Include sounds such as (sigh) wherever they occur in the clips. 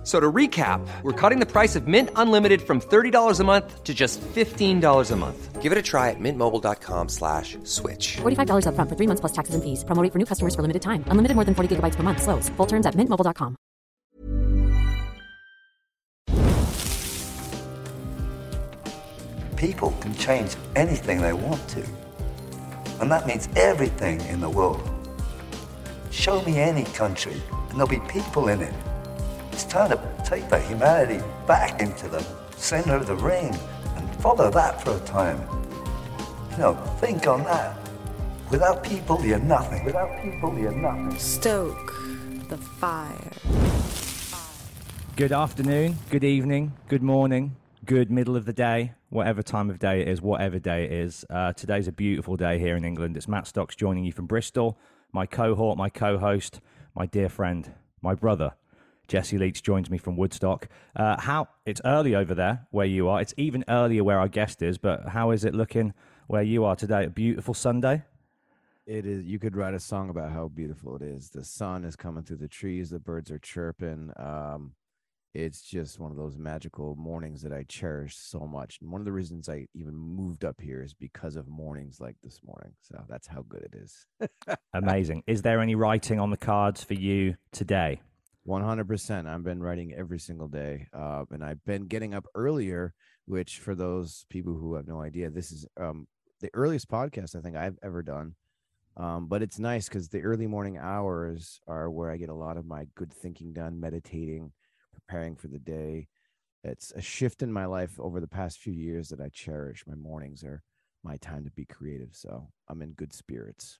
F- So to recap, we're cutting the price of Mint Unlimited from $30 a month to just $15 a month. Give it a try at mintmobile.com slash switch. $45 upfront for three months plus taxes and fees. Promo rate for new customers for limited time. Unlimited more than 40 gigabytes per month. Slows. Full terms at mintmobile.com. People can change anything they want to. And that means everything in the world. Show me any country, and there'll be people in it. It's time to take the humanity back into the center of the ring and follow that for a time. You know, think on that. Without people, you're nothing. Without people, you're nothing. Stoke the fire. Good afternoon, good evening, good morning, good middle of the day, whatever time of day it is, whatever day it is. Uh, today's a beautiful day here in England. It's Matt Stocks joining you from Bristol. My cohort, my co host, my dear friend, my brother, Jesse Leach joins me from Woodstock. Uh, how It's early over there where you are. It's even earlier where our guest is, but how is it looking where you are today? A beautiful Sunday? It is. You could write a song about how beautiful it is. The sun is coming through the trees. The birds are chirping. Um, it's just one of those magical mornings that I cherish so much. And one of the reasons I even moved up here is because of mornings like this morning. So that's how good it is. (laughs) Amazing. Is there any writing on the cards for you today? 100%. I've been writing every single day. Uh, and I've been getting up earlier, which for those people who have no idea, this is um, the earliest podcast I think I've ever done. Um, but it's nice because the early morning hours are where I get a lot of my good thinking done, meditating, preparing for the day. It's a shift in my life over the past few years that I cherish. My mornings are my time to be creative. So I'm in good spirits.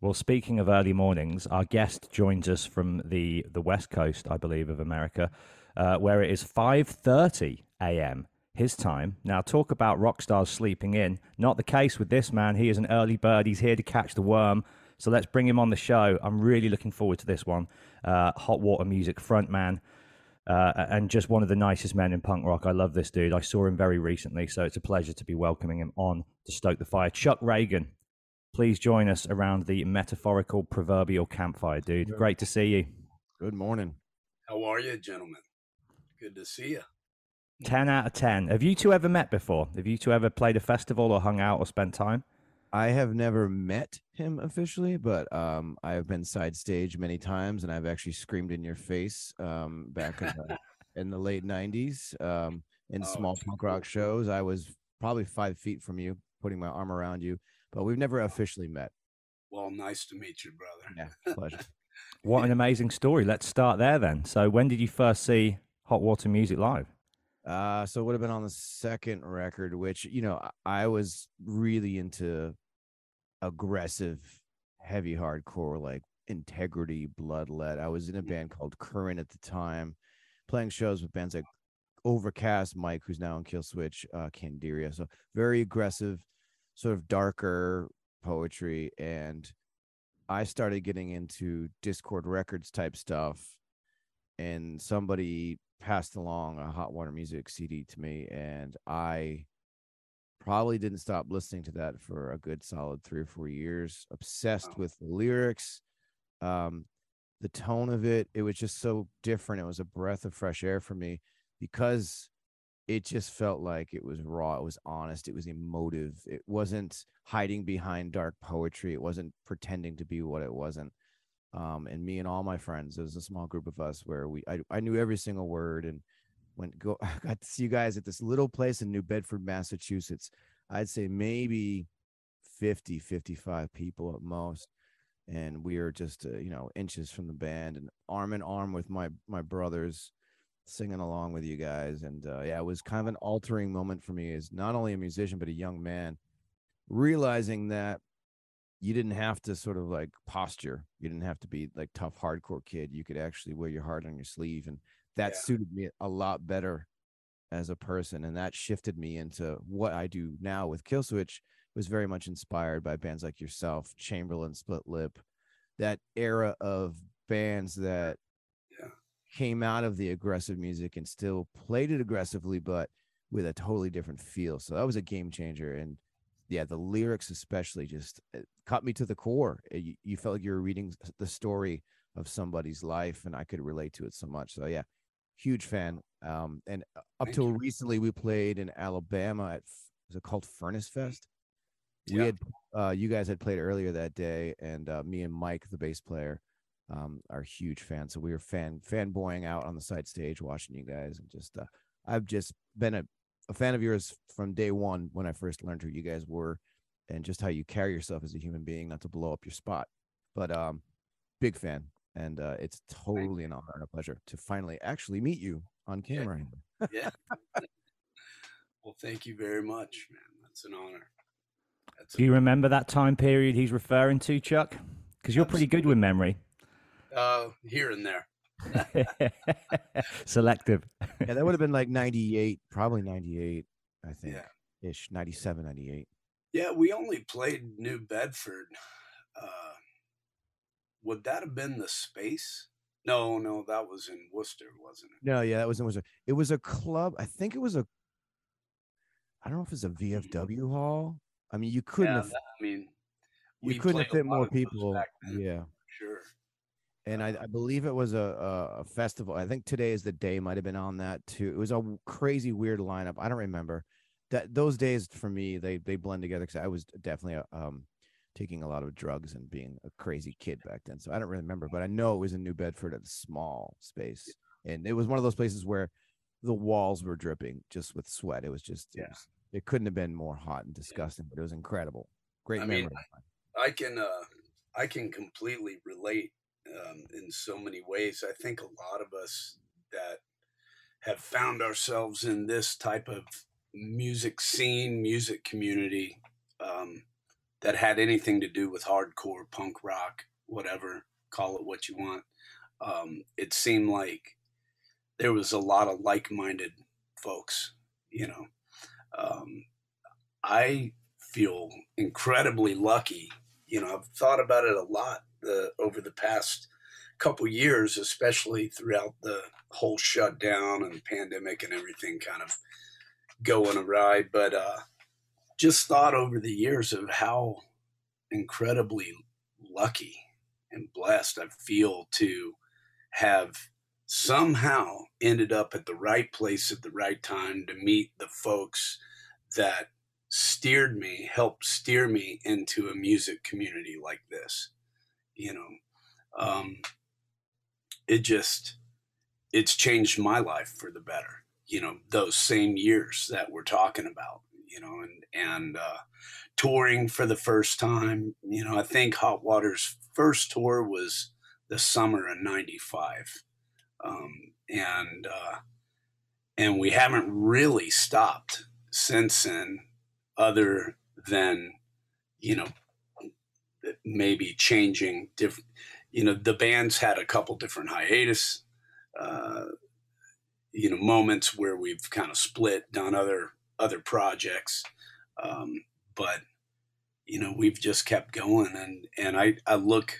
Well, speaking of early mornings, our guest joins us from the, the west coast, I believe, of America, uh, where it is 5.30 a.m. his time. Now, talk about rock stars sleeping in. Not the case with this man. He is an early bird. He's here to catch the worm. So let's bring him on the show. I'm really looking forward to this one. Uh, Hot Water Music frontman. Uh, and just one of the nicest men in punk rock. I love this dude. I saw him very recently, so it's a pleasure to be welcoming him on to Stoke the Fire. Chuck Ragan, please join us around the metaphorical proverbial campfire, dude. Great to see you. Good morning. How are you, gentlemen? Good to see you. 10 out of 10. Have you two ever met before? Have you two ever played a festival or hung out or spent time? I have never met him officially, but um, I have been side stage many times, and I've actually screamed in your face um, back in the, (laughs) in the late '90s um, in Oh, small that's punk rock shows. I was probably five feet from you, putting my arm around you, but we've never officially met. Well, nice to meet you, brother. Yeah, (laughs) pleasure. What an amazing story. Let's start there then. So, when did you first see Hot Water Music live? Uh, so it would have been on the second record, which you know I I was really into aggressive, heavy hardcore, like Integrity, Bloodlet. I was in a band called Corrin at the time, playing shows with bands like Overcast, Mike, who's now in Killswitch, uh, Candiria. So very aggressive, sort of darker poetry, and I started getting into Dischord Records type stuff, and somebody passed along a hot water music cd to me and i probably didn't stop listening to that for a good solid three or four years obsessed Wow. with the lyrics um the tone of it it was just so different it was a breath of fresh air for me because it just felt like it was raw it was honest it was emotive it wasn't hiding behind dark poetry it wasn't pretending to be what it wasn't um, and me and all my friends. There was a small group of us where we I, I knew every single word and went go (laughs) I got to see you guys at this little place in New Bedford, Massachusetts. I'd say maybe 50, 55 people at most. And we are just uh, you know inches from the band and arm in arm with my my brothers singing along with you guys. And uh, yeah, it was kind of an altering moment for me as not only a musician but a young man, realizing that you didn't have to sort of like posture. You didn't have to be like tough hardcore kid. You could actually wear your heart on your sleeve, and that Yeah. suited me a lot better as a person. And that shifted me into what I do now with Killswitch. Was very much inspired by bands like yourself, Chamberlain, Split Lip, that era of bands that. Came out of the aggressive music and still played it aggressively, but with a totally different feel. So that was a game changer. And yeah, the lyrics especially just cut me to the core. Uh, You, you felt like you were reading the story of somebody's life, and I could relate to it so much. So yeah, huge fan. Um, and uh, up till recently, we played in Alabama at was it called Furnace Fest? We Yeah. had uh, you guys had played earlier that day, and uh, me and Mike, the bass player, um, are huge fans. So we were fan fanboying out on the side stage, watching you guys, and just uh, I've just been a, a fan of yours from day one when I first learned who you guys were, and just how you carry yourself as a human being, not to blow up your spot, but um, big fan, and uh, it's totally an honor and a pleasure to finally actually meet you on camera. Yeah. (laughs) well, thank you very much, man. That's an honor. That's Do you remember that time period he's referring to, Chuck? Because you're pretty good with memory. Uh, here and there. (laughs) Selective. (laughs) yeah, that would have been like '98, probably '98, I think, Yeah. ish, '97, '98. Yeah, we only played New Bedford. Uh, would that have been the space? No, no, that was in Worcester, wasn't it? No, yeah, that was it was a it was a club. I think it was a I don't know if it's a. VFW hall. I mean, you couldn't yeah, have that- I mean, you we couldn't have fit more people. then, Yeah. Sure. And I, I believe it was a, a a festival. I think today is the day might have been on that too. It was a crazy weird lineup. I don't remember. That those days for me they they blend together because I was definitely uh, um taking a lot of drugs and being a crazy kid back then. So I don't really remember, but I know it was in New Bedford at a small space, and it was one of those places where the walls were dripping just with sweat. It was just it, Yeah. was- it couldn't have been more hot and disgusting, but it was incredible. Great I memory. mean, I can uh, I can completely relate um, in so many ways. I think a lot of us that have found ourselves in this type of music scene, music community um, that had anything to do with hardcore, punk rock, whatever, call it what you want. Um, it seemed like there was a lot of like-minded folks, you know. Um, I feel incredibly lucky. You know, I've thought about it a lot the, over the past couple years, especially throughout the whole shutdown and pandemic and everything kind of going awry. But uh, just thought over the years of how incredibly lucky and blessed I feel to have somehow ended up at the right place at the right time to meet the folks that steered me, helped steer me into a music community like this. You know, um, it just, it's changed my life for the better. You know, those same years that we're talking about, you know, and, and, uh, touring for the first time, you know, I think Hot Water's first tour was the summer of 95. Um, and, uh, and we haven't really stopped since then other than you know maybe changing different you know the band's had a couple different hiatus uh you know moments where we've kind of split done other other projects um but you know we've just kept going and and i i look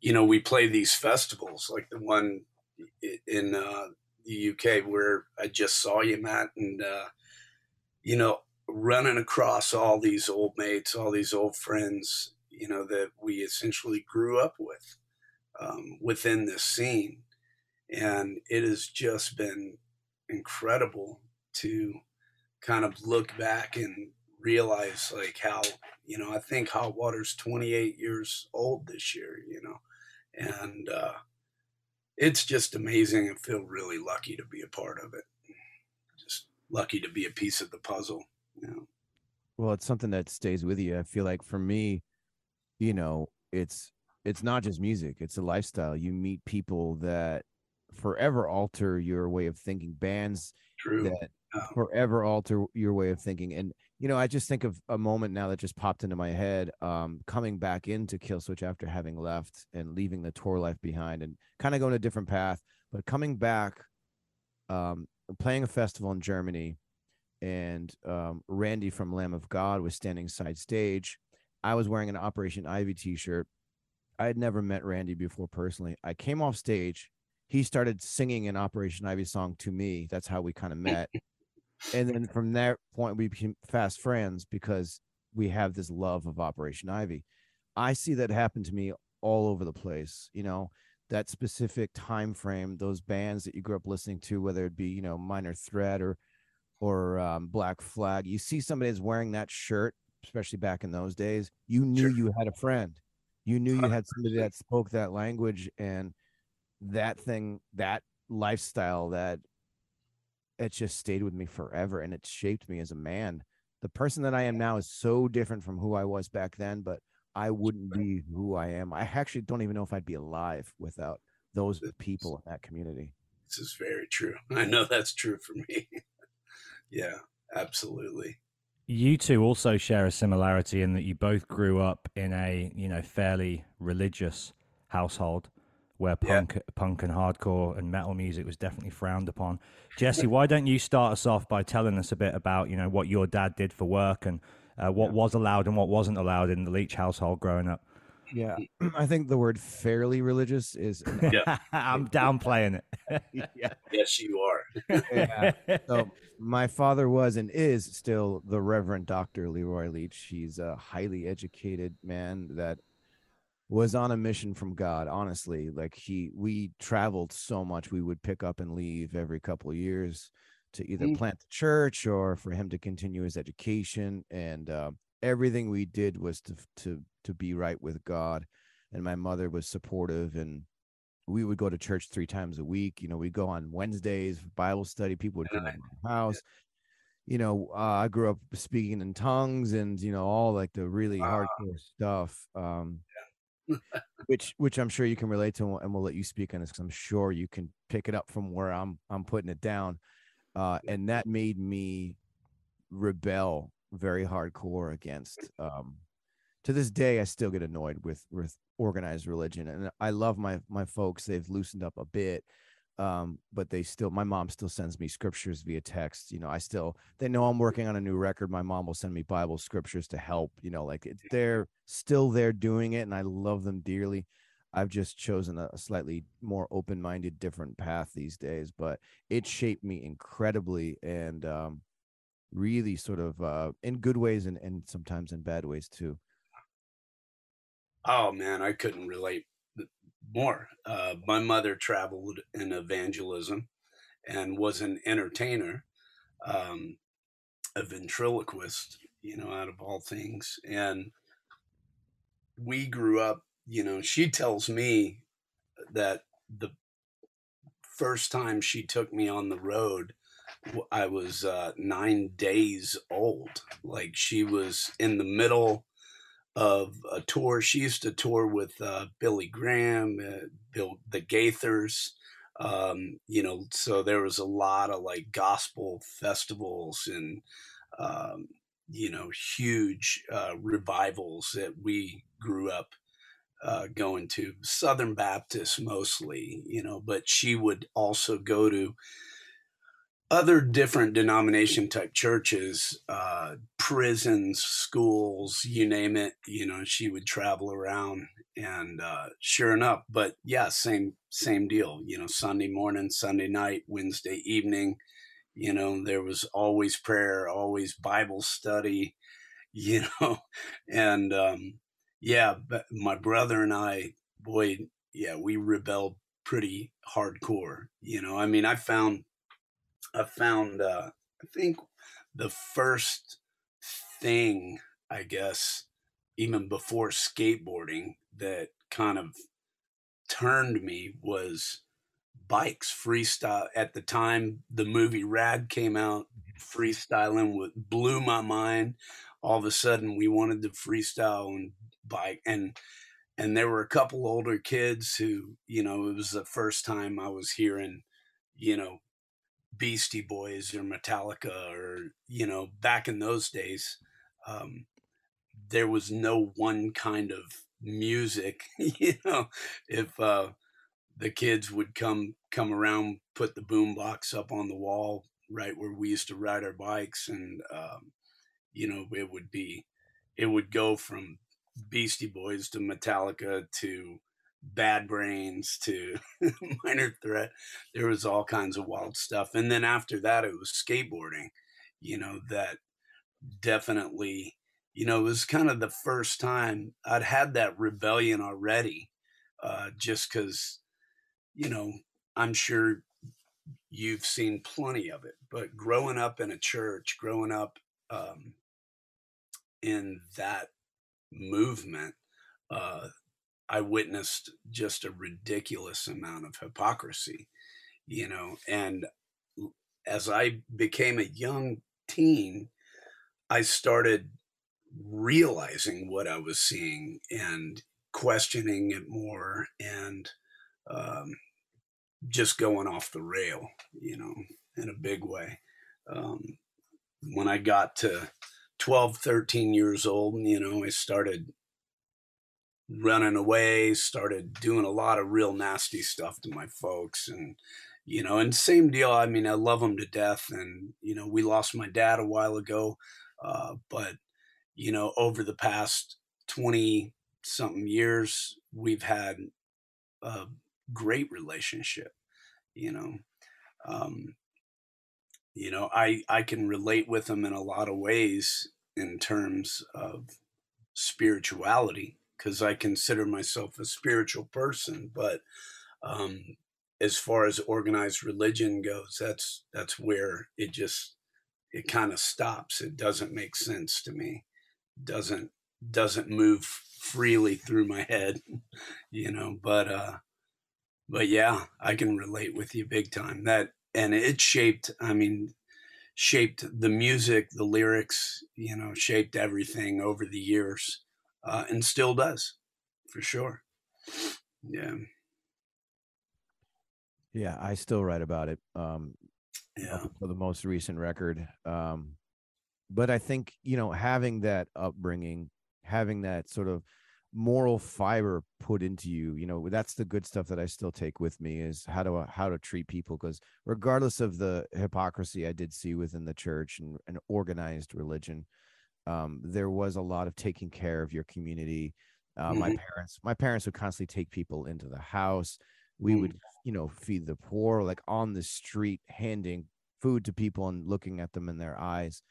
you know we play these festivals like the one in uh the uk where i just saw you matt and uh you know running across all these old mates, all these old friends, you know, that we essentially grew up with um, within this scene. And it has just been incredible to kind of look back and realize like how, you know, I think Hot Water's 28 years old this year, you know, and uh, it's just amazing. I feel really lucky to be a part of it. Just lucky to be a piece of the puzzle. You know? well it's something that stays with you i feel like for me you know it's it's not just music it's a lifestyle you meet people that forever alter your way of thinking bands True. that Yeah. forever alter your way of thinking and you know i just think of a moment now that just popped into my head um coming back into killswitch after having left and leaving the tour life behind and kind of going a different path but coming back um playing a festival in germany and um, Randy from Lamb of God was standing side stage. I was wearing an Operation Ivy T-shirt. I had never met Randy before personally. I came off stage, he started singing an Operation Ivy song to me. That's how we kind of met. (laughs) and then from that point, we became fast friends because we have this love of Operation Ivy. I see that happen to me all over the place. You know, that specific time frame, those bands that you grew up listening to, whether it be you know Minor Threat or or um, Black Flag, you see somebody is wearing that shirt, especially back in those days. You knew sure. you had a friend. You knew you had somebody that spoke that language, and that thing, that lifestyle, that it just stayed with me forever, and it shaped me as a man. The person that I am now is so different from who I was back then, but I wouldn't be who I am. I actually don't even know if I'd be alive without those people in that community. This is very true. (laughs) I know that's true for me. (laughs) yeah, absolutely. You two also share a similarity in that you both grew up in a, you know, fairly religious household where punk yeah. punk and hardcore and metal music was definitely frowned upon. Jesse, why don't you start us off by telling us a bit about, you know, what your dad did for work and uh, what yeah. was allowed and what wasn't allowed in the Leach household growing up. Yeah, (clears throat) I think the word fairly religious is. yeah. (laughs) I'm downplaying it. (laughs) yeah. (laughs) Yes, you are. yeah. So my father was and is still the Reverend Doctor Leroy Leach. He's a highly educated man that was on a mission from God. Honestly, like he, we traveled so much. We would pick up and leave every couple of years to either mm-hmm. plant the church or for him to continue his education and uh, everything we did was to to to be right with god and my mother was supportive and we would go to church three times a week you know we'd go on wednesdays bible study people would come to my house. You know uh, i grew up speaking in tongues and you know all like the really wow. hardcore stuff um (laughs) which which i'm sure you can relate to and we'll let you speak on this because i'm sure you can pick it up from where i'm i'm putting it down. Uh, and that made me rebel very hardcore against um, to this day i still get annoyed with with organized religion and i love my my folks they've loosened up a bit um, but they still my mom still sends me scriptures via text you know i still they know i'm working on a new record my mom will send me bible scriptures to help you know like they're still there doing it and i love them dearly. I've just chosen a, slightly more open minded, different path these days, but it shaped me incredibly and um, really sort of uh, in good ways and, and sometimes in bad ways too. Oh man, I couldn't relate more. Uh, my mother traveled in evangelism and was an entertainer, um, a ventriloquist, you know, out of all things. And we grew up you know, she tells me that the first time she took me on the road, I was uh, nine days old. Like she was in the middle of a tour. She used to tour with uh, Billy Graham, uh, Bill, the Gaithers. Um, you know, so there was a lot of like gospel festivals and, um, you know, huge uh, revivals that we grew up uh, going to Southern Baptist mostly, you know, but she would also go to other different denomination type churches, uh, prisons, schools, you name it. You know, she would travel around, and uh, sure enough, but yeah, same same deal. You know, Sunday morning, Sunday night, Wednesday evening. You know, there was always prayer, always Bible study. (laughs) You know, and um, yeah, but my brother and I, boy, yeah, we rebelled pretty hardcore. You know, I mean, I found, I found, uh, I think the first thing, I guess, even before skateboarding that kind of turned me was bikes freestyle at the time the movie rad came out freestyling with blew my mind. All of a sudden we wanted to freestyle and bike and and there were a couple older kids who you know it was the first time i was hearing you know beastie boys or metallica or you know back in those days um there was no one kind of music (laughs) you know if uh the kids would come come around put the boom box up on the wall right where we used to ride our bikes and um you know it would be it would go from Beastie Boys to Metallica to Bad Brains to (laughs) Minor Threat. There was all kinds of wild stuff. And then after that, it was skateboarding, you know, that definitely, you know, it was kind of the first time I'd had that rebellion already, uh, just because, you know, I'm sure you've seen plenty of it, but growing up in a church, growing up um, in that movement, uh, I witnessed just a ridiculous amount of hypocrisy, you know. And as I became a young teen, I started realizing what I was seeing and questioning it more and um, just going off the rail, you know, in a big way. Um, when I got to 12, 13 years old, you know, I started running away, started doing a lot of real nasty stuff to my folks. And, you know, and same deal. I mean, I love them to death. And, you know, we lost my dad a while ago. Uh, but, you know, over the past 20 something years, we've had a great relationship, you know. Um, you know, I, I can relate with them in a lot of ways in terms of spirituality because I consider myself a spiritual person. But um, as far as organized religion goes, that's that's where it just it kind of stops. It doesn't make sense to me. doesn't doesn't move freely through my head, (laughs) you know. But uh, but yeah, I can relate with you big time. That and it shaped. I mean, shaped the music, the lyrics. You know, shaped everything over the years uh, and still does for sure. Yeah. Yeah, I still write about it. Um, yeah. For the most recent record. Um, but I think, you know, having that upbringing, having that sort of moral fiber put into you, you know, that's the good stuff that I still take with me is how to, how to treat people. Cause regardless of the hypocrisy I did see within the church and, and organized religion, um, there was a lot of taking care of your community. Uh, mm-hmm. My parents, my parents would constantly take people into the house. We mm-hmm. would, you know, feed the poor, like on the street, handing food to people and looking at them in their eyes.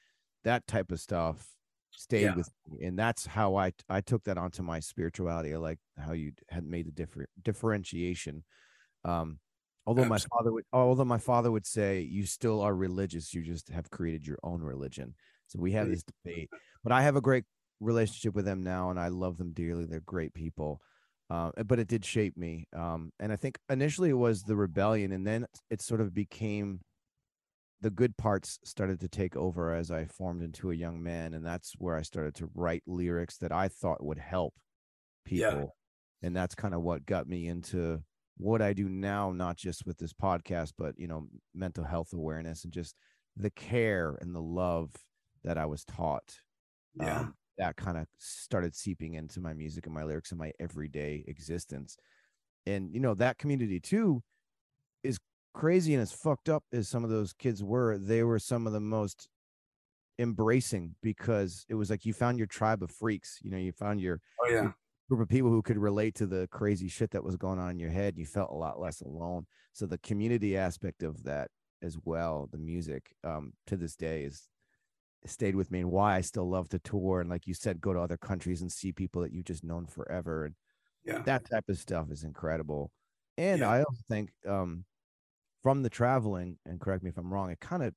That type of stuff stayed yeah. with me, and that's how I I took that onto my spirituality. I like how you had made the different differentiation. Um, although Absolutely. my father would, although my father would say, "You still are religious. You just have created your own religion." So we have this debate, but I have a great relationship with them now, and I love them dearly. They're great people. Uh, but it did shape me. Um, and I think initially it was the rebellion, and then it sort of became the good parts started to take over as I formed into a young man, and that's where I started to write lyrics that I thought would help people. Yeah. And that's kind of what got me into what I do now, not just with this podcast, but you know, mental health awareness and just the care and the love that I was taught. Yeah. Um, that kind of started seeping into my music and my lyrics and my everyday existence. And, you know, that community too is crazy and as fucked up as some of those kids were. They were some of the most embracing because it was like you found your tribe of freaks. You know, you found your, oh, yeah. your group of people who could relate to the crazy shit that was going on in your head. You felt a lot less alone. So the community aspect of that as well, the music, um, to this day is stayed with me and why I still love to tour and like you said, go to other countries and see people that you've just known forever. And yeah, that type of stuff is incredible. And yeah. I also think um from the traveling, and correct me if I'm wrong, it kind of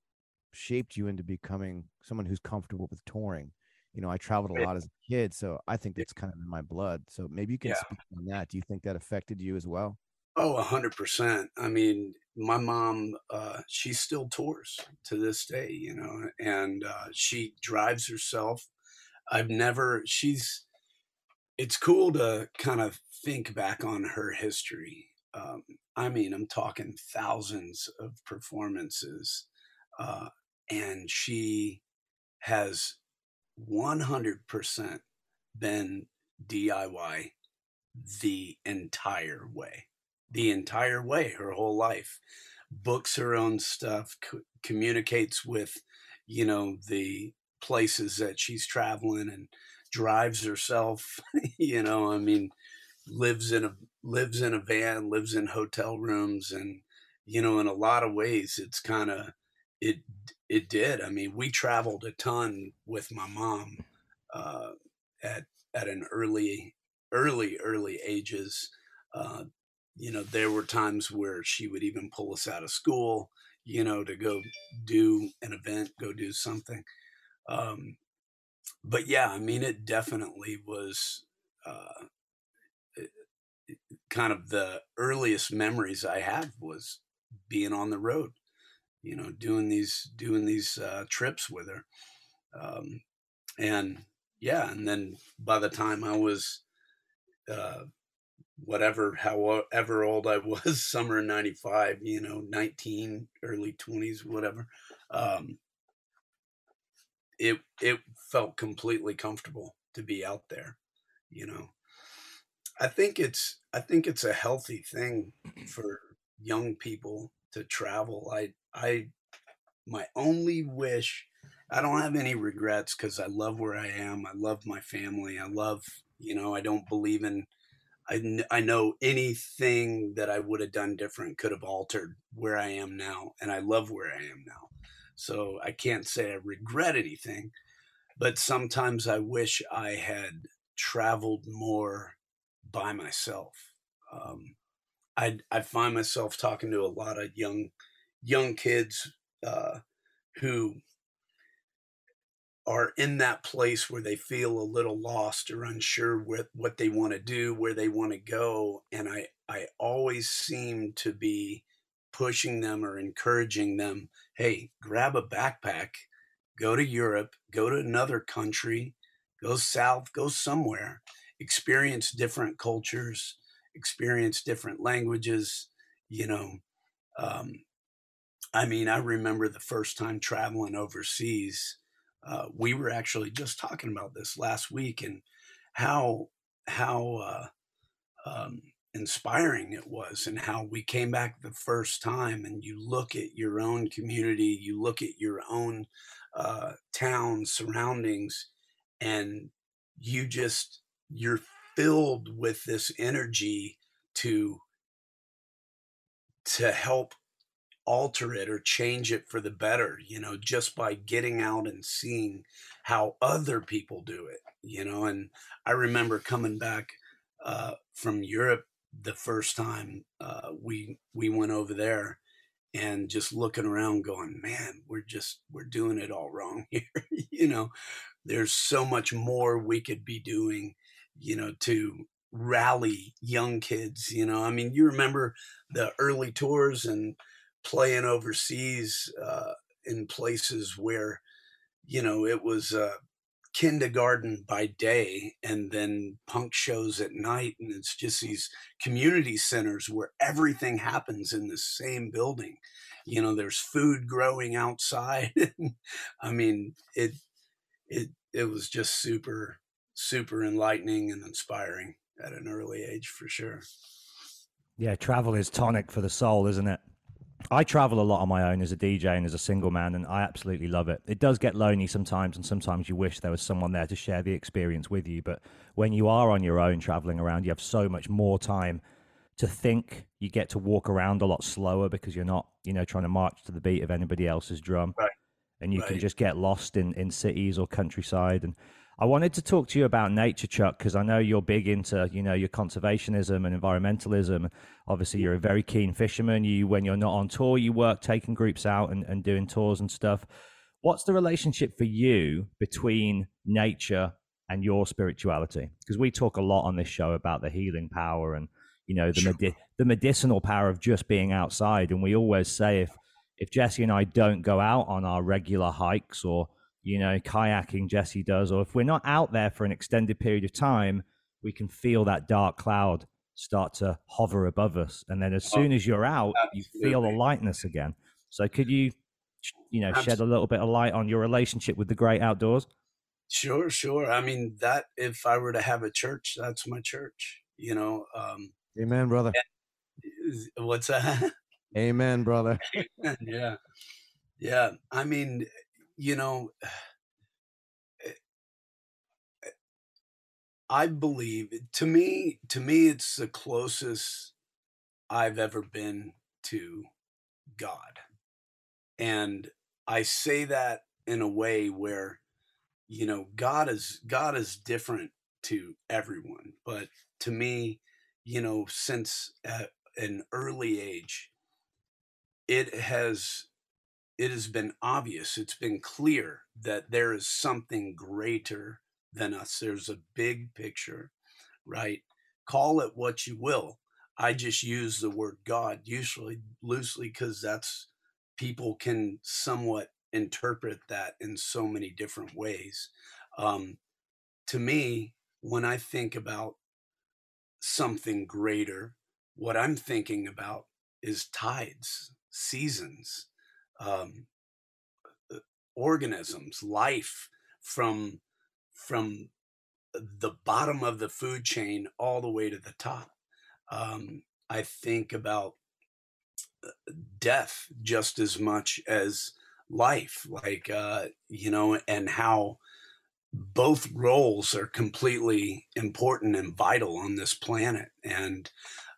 shaped you into becoming someone who's comfortable with touring. You know, I traveled a lot as a kid, so I think it's kind of in my blood. So maybe you can yeah. speak on that. Do you think that affected you as well? Oh, a hundred percent. I mean, my mom, uh, she still tours to this day, you know, and uh, she drives herself. I've never, she's, it's cool to kind of think back on her history. Um, I mean, I'm talking thousands of performances, uh, and she has 100% been DIY the entire way the entire way, her whole life. Books her own stuff, co- communicates with, you know, the places that she's traveling and drives herself, (laughs) you know, I mean, lives in a lives in a van, lives in hotel rooms, and you know, in a lot of ways, it's kind of it it did. I mean, we traveled a ton with my mom uh, at at an early early early ages. Uh, you know, there were times where she would even pull us out of school, you know, to go do an event, go do something. Um, but yeah, I mean, it definitely was uh, kind of the earliest memories I have was being on the road, you know, doing these doing these uh, trips with her, um, and yeah, and then by the time I was uh, whatever, however old I was, (laughs) summer '95, you know, 19, early 20s, whatever. Um, it it felt completely comfortable to be out there, you know. I think it's I think it's a healthy thing (clears throat) for young people to travel. I I my only wish I don't have any regrets because I love where I am. I love my family. I love, you know, I don't believe in, I, I know anything that I would have done different could have altered where I am now. And I love where I am now. So I can't say I regret anything, but sometimes I wish I had traveled more by myself. Um, I I find myself talking to a lot of young young kids uh, who are in that place where they feel a little lost or unsure with what they want to do, where they want to go, and I I always seem to be pushing them or encouraging them, hey, grab a backpack, go to Europe, go to another country, go south, go somewhere, experience different cultures, experience different languages, you know. Um, I mean, I remember the first time traveling overseas. Uh, we were actually just talking about this last week and how how uh, um, inspiring it was, and how we came back the first time, and you look at your own community, you look at your own uh, town surroundings, and you just you're filled with this energy to to help alter it or change it for the better you know just by getting out and seeing how other people do it you know and i remember coming back uh, from europe the first time uh, we we went over there and just looking around going man we're just we're doing it all wrong (laughs) here you know there's so much more we could be doing you know, to rally young kids. You know, I mean, you remember the early tours and playing overseas uh, in places where, you know, it was uh, kindergarten by day and then punk shows at night. And it's just these community centers where everything happens in the same building. You know, there's food growing outside. (laughs) I mean, it, it, it was just super super enlightening and inspiring at an early age for sure. Yeah, travel is tonic for the soul, isn't it? I travel a lot on my own as a DJ and as a single man, and I absolutely love it. It does get lonely sometimes, and sometimes you wish there was someone there to share the experience with you. But when you are on your own traveling around, you have so much more time to think. You get to walk around a lot slower because you're not, you know, trying to march to the beat of anybody else's drum. Right. And you right. can just get lost in, in cities or countryside. And I wanted to talk to you about nature, Chuck, because I know you're big into you know your conservationism and environmentalism. Obviously, you're a very keen fisherman. You, when you're not on tour, you work taking groups out and, and doing tours and stuff. What's the relationship for you between nature and your spirituality? Because we talk a lot on this show about the healing power and you know the medi- the medicinal power of just being outside. And we always say if if Jesse and I don't go out on our regular hikes or you know, kayaking Jesse does, or if we're not out there for an extended period of time, we can feel that dark cloud start to hover above us. And then as oh, soon as you're out, absolutely. you feel the lightness again. So could you, you know, absolutely. shed a little bit of light on your relationship with the great outdoors? Sure, sure. I mean, that if I were to have a church, that's my church, you know. Um, Amen, brother. What's that? Amen, brother. (laughs) yeah. Yeah. I mean, you know, (sighs) eh, eh, I believe eh, to me to me it's the closest I've ever been to God. And I say that in a way where you know God is God is different to everyone, but to me, you know, since an early age it has it has been obvious, it's been clear that there is something greater than us. There's a big picture, right? Call it what you will. I just use the word God usually loosely because that's people can somewhat interpret that in so many different ways. Um, to me, when I think about something greater, what I'm thinking about is tides, seasons, um, uh, organisms, life from from the bottom of the food chain all the way to the top. Um, I think about uh, death just as much as life, like uh, you know, and how both roles are completely important and vital on this planet. And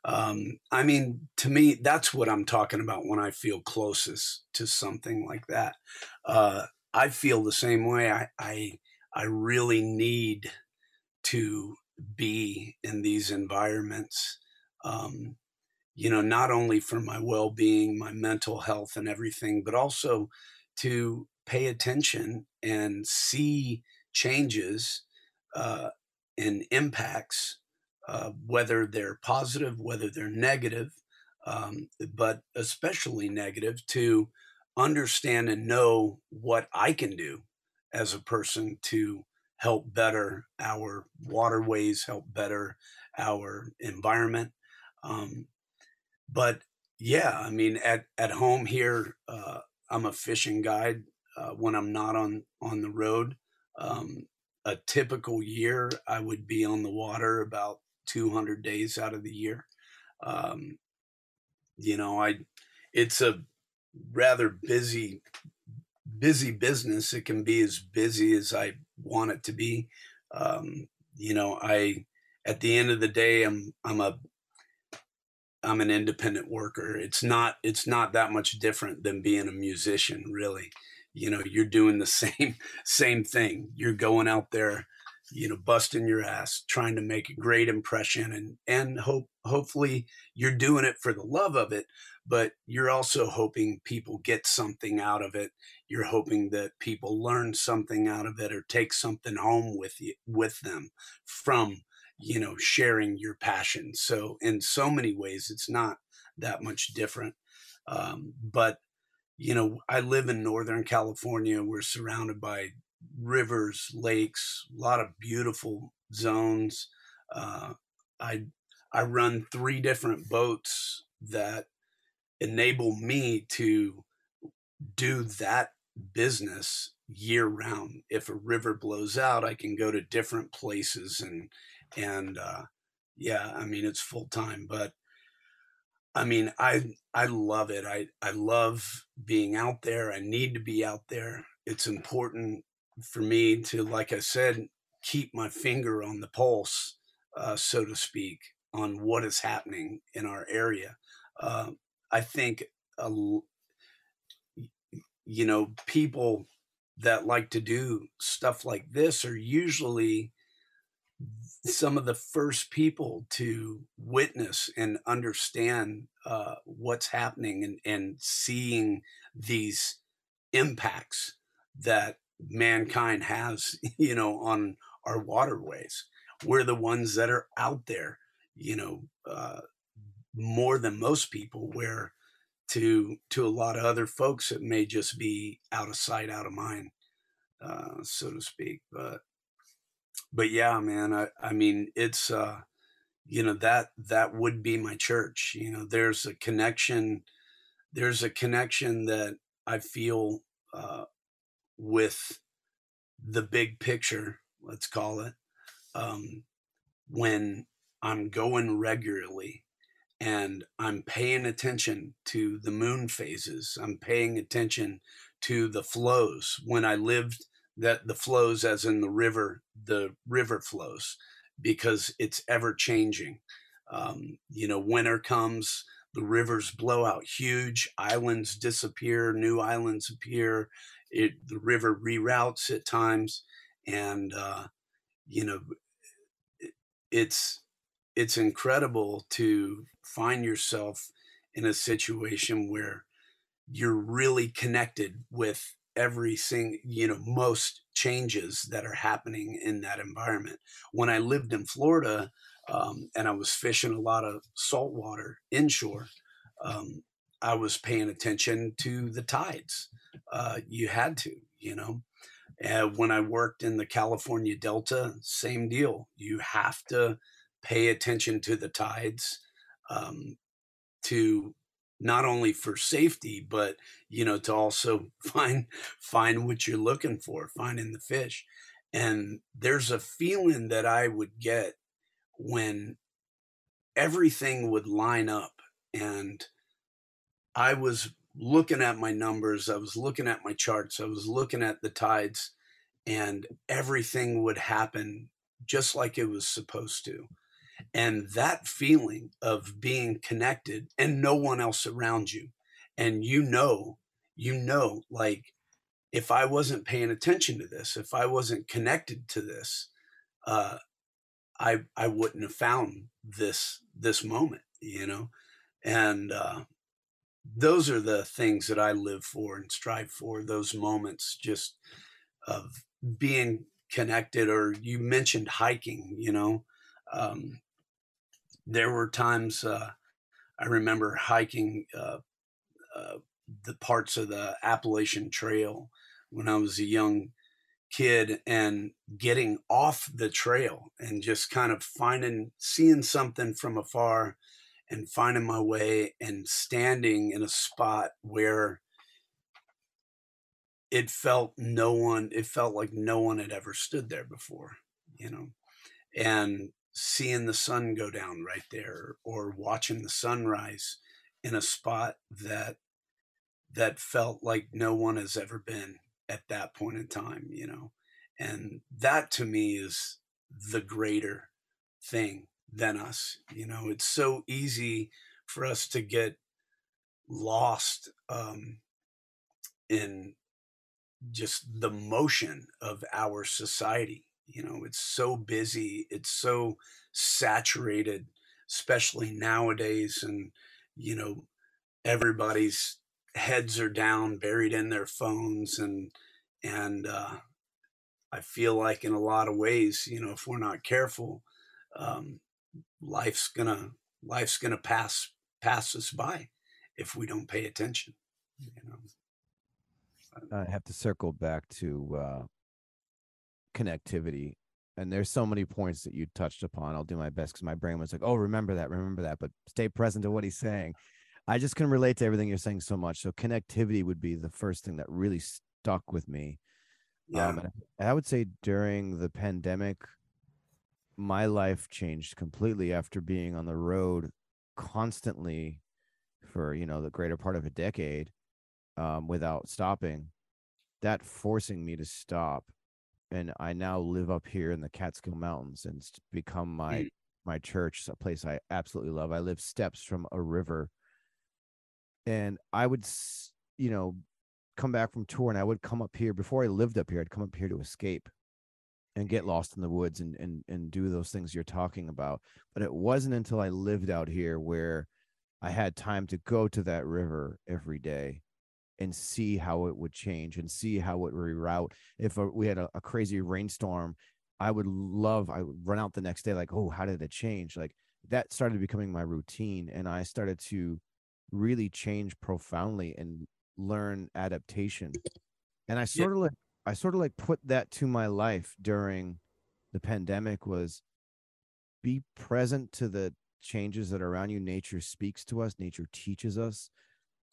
um, I mean, to me, that's what I'm talking about when I feel closest to something like that. Uh, I feel the same way. I, I I really need to be in these environments. Um, you know, not only for my well being, my mental health, and everything, but also to pay attention and see changes uh, and impacts, uh, whether they're positive, whether they're negative, um, but especially negative, to understand and know what I can do as a person to help better our waterways, help better our environment. Um, but yeah, I mean, at, at home here, uh, I'm a fishing guide uh, when I'm not on, on the road. Um, a typical year, I would be on the water about 200 days out of the year. Um, you know, I, it's a rather busy busy business. It can be as busy as I want it to be. Um, you know, I at the end of the day, I'm I'm a I'm an independent worker. It's not it's not that much different than being a musician, really. You know, you're doing the (laughs) same same thing. You're going out there, you know, busting your ass, trying to make a great impression and and hope hopefully you're doing it for the love of it, but you're also hoping people get something out of it. You're hoping that people learn something out of it or take something home with you with them from you know sharing your passion. So in so many ways it's not that much different um, but you know i live in northern california. We're surrounded by rivers lakes a lot of beautiful zones uh, i i run three different boats that enable me to do that business year round. If a river blows out, I can go to different places and and uh, yeah, I mean it's full time, but I mean I I love it. I I love being out there. I need to be out there. It's important for me to, like I said, keep my finger on the pulse, uh, so to speak, on what is happening in our area. Uh, I think a, you know, people that like to do stuff like this are usually some of the first people to witness and understand uh, what's happening and, and seeing these impacts that mankind has, (laughs) you know, on our waterways. We're the ones that are out there, you know, uh, more than most people, where to to a lot of other folks it may just be out of sight out of mind uh, so to speak but but yeah man i i mean it's uh you know that that would be my church you know there's a connection there's a connection that i feel uh with the big picture let's call it um when i'm going regularly and I'm paying attention to the moon phases. I'm paying attention to the flows. When I lived that the flows as in the river, the river flows, because it's ever changing. Um, you know, winter comes, the rivers blow out huge, islands disappear, new islands appear. It the river reroutes at times, and uh, you know, it, it's it's incredible to find yourself in a situation where you're really connected with everything you know most changes that are happening in that environment. When i lived in florida um, and i was fishing a lot of saltwater inshore um, i was paying attention to the tides uh, you had to you know? And when i worked in the california delta same deal you have to pay attention to the tides um, to not only for safety but you know to also (laughs) find find what you're looking for finding the fish. And there's a feeling that i would get when everything would line up and i was looking at my numbers i was looking at my charts i was looking at the tides and everything would happen just like it was supposed to. And that feeling of being connected and no one else around you and you know you know like if i wasn't paying attention to this if i wasn't connected to this uh i i wouldn't have found this this moment you know? And uh those are the things that i live for and strive for those moments just of being connected or you mentioned hiking you know um there were times uh, I remember hiking uh, uh, the parts of the Appalachian Trail when I was a young kid and getting off the trail and just kind of finding, seeing something from afar and finding my way and standing in a spot where it felt no one, it felt like no one had ever stood there before, you know, and seeing the sun go down right there or watching the sunrise in a spot that that felt like no one has ever been at that point in time you know and that to me is the greater thing than us you know it's so easy for us to get lost um, in just the motion of our society you know it's so busy it's so saturated especially nowadays and you know everybody's heads are down buried in their phones and and uh, i feel like in a lot of ways you know if we're not careful um, life's gonna life's gonna pass pass us by if we don't pay attention you know? I have to circle back to uh, connectivity and there's so many points that you touched upon. I'll do my best because my brain was like oh remember that remember that but stay present to what he's saying. I just can relate to everything you're saying so much so connectivity would be the first thing that really stuck with me yeah. um, i would say during the pandemic my life changed completely after being on the road constantly for you know the greater part of a decade um, without stopping that forcing me to stop and I now live up here in the Catskill Mountains, and it's become my mm. my church, a place I absolutely love. I live steps from a river, and I would, you know, come back from tour, and I would come up here before I lived up here. I'd come up here to escape and get lost in the woods and and and do those things you're talking about. But it wasn't until I lived out here where I had time to go to that river every day and see how it would change and see how it would reroute. If a, we had a, a, crazy rainstorm, I would love, I would run out the next day, like, oh, how did it change? Like that started becoming my routine. And I started to really change profoundly and learn adaptation. And I sort yeah. of like, I sort of like put that to my life during the pandemic was be present to the changes that are around you. Nature speaks to us, nature teaches us.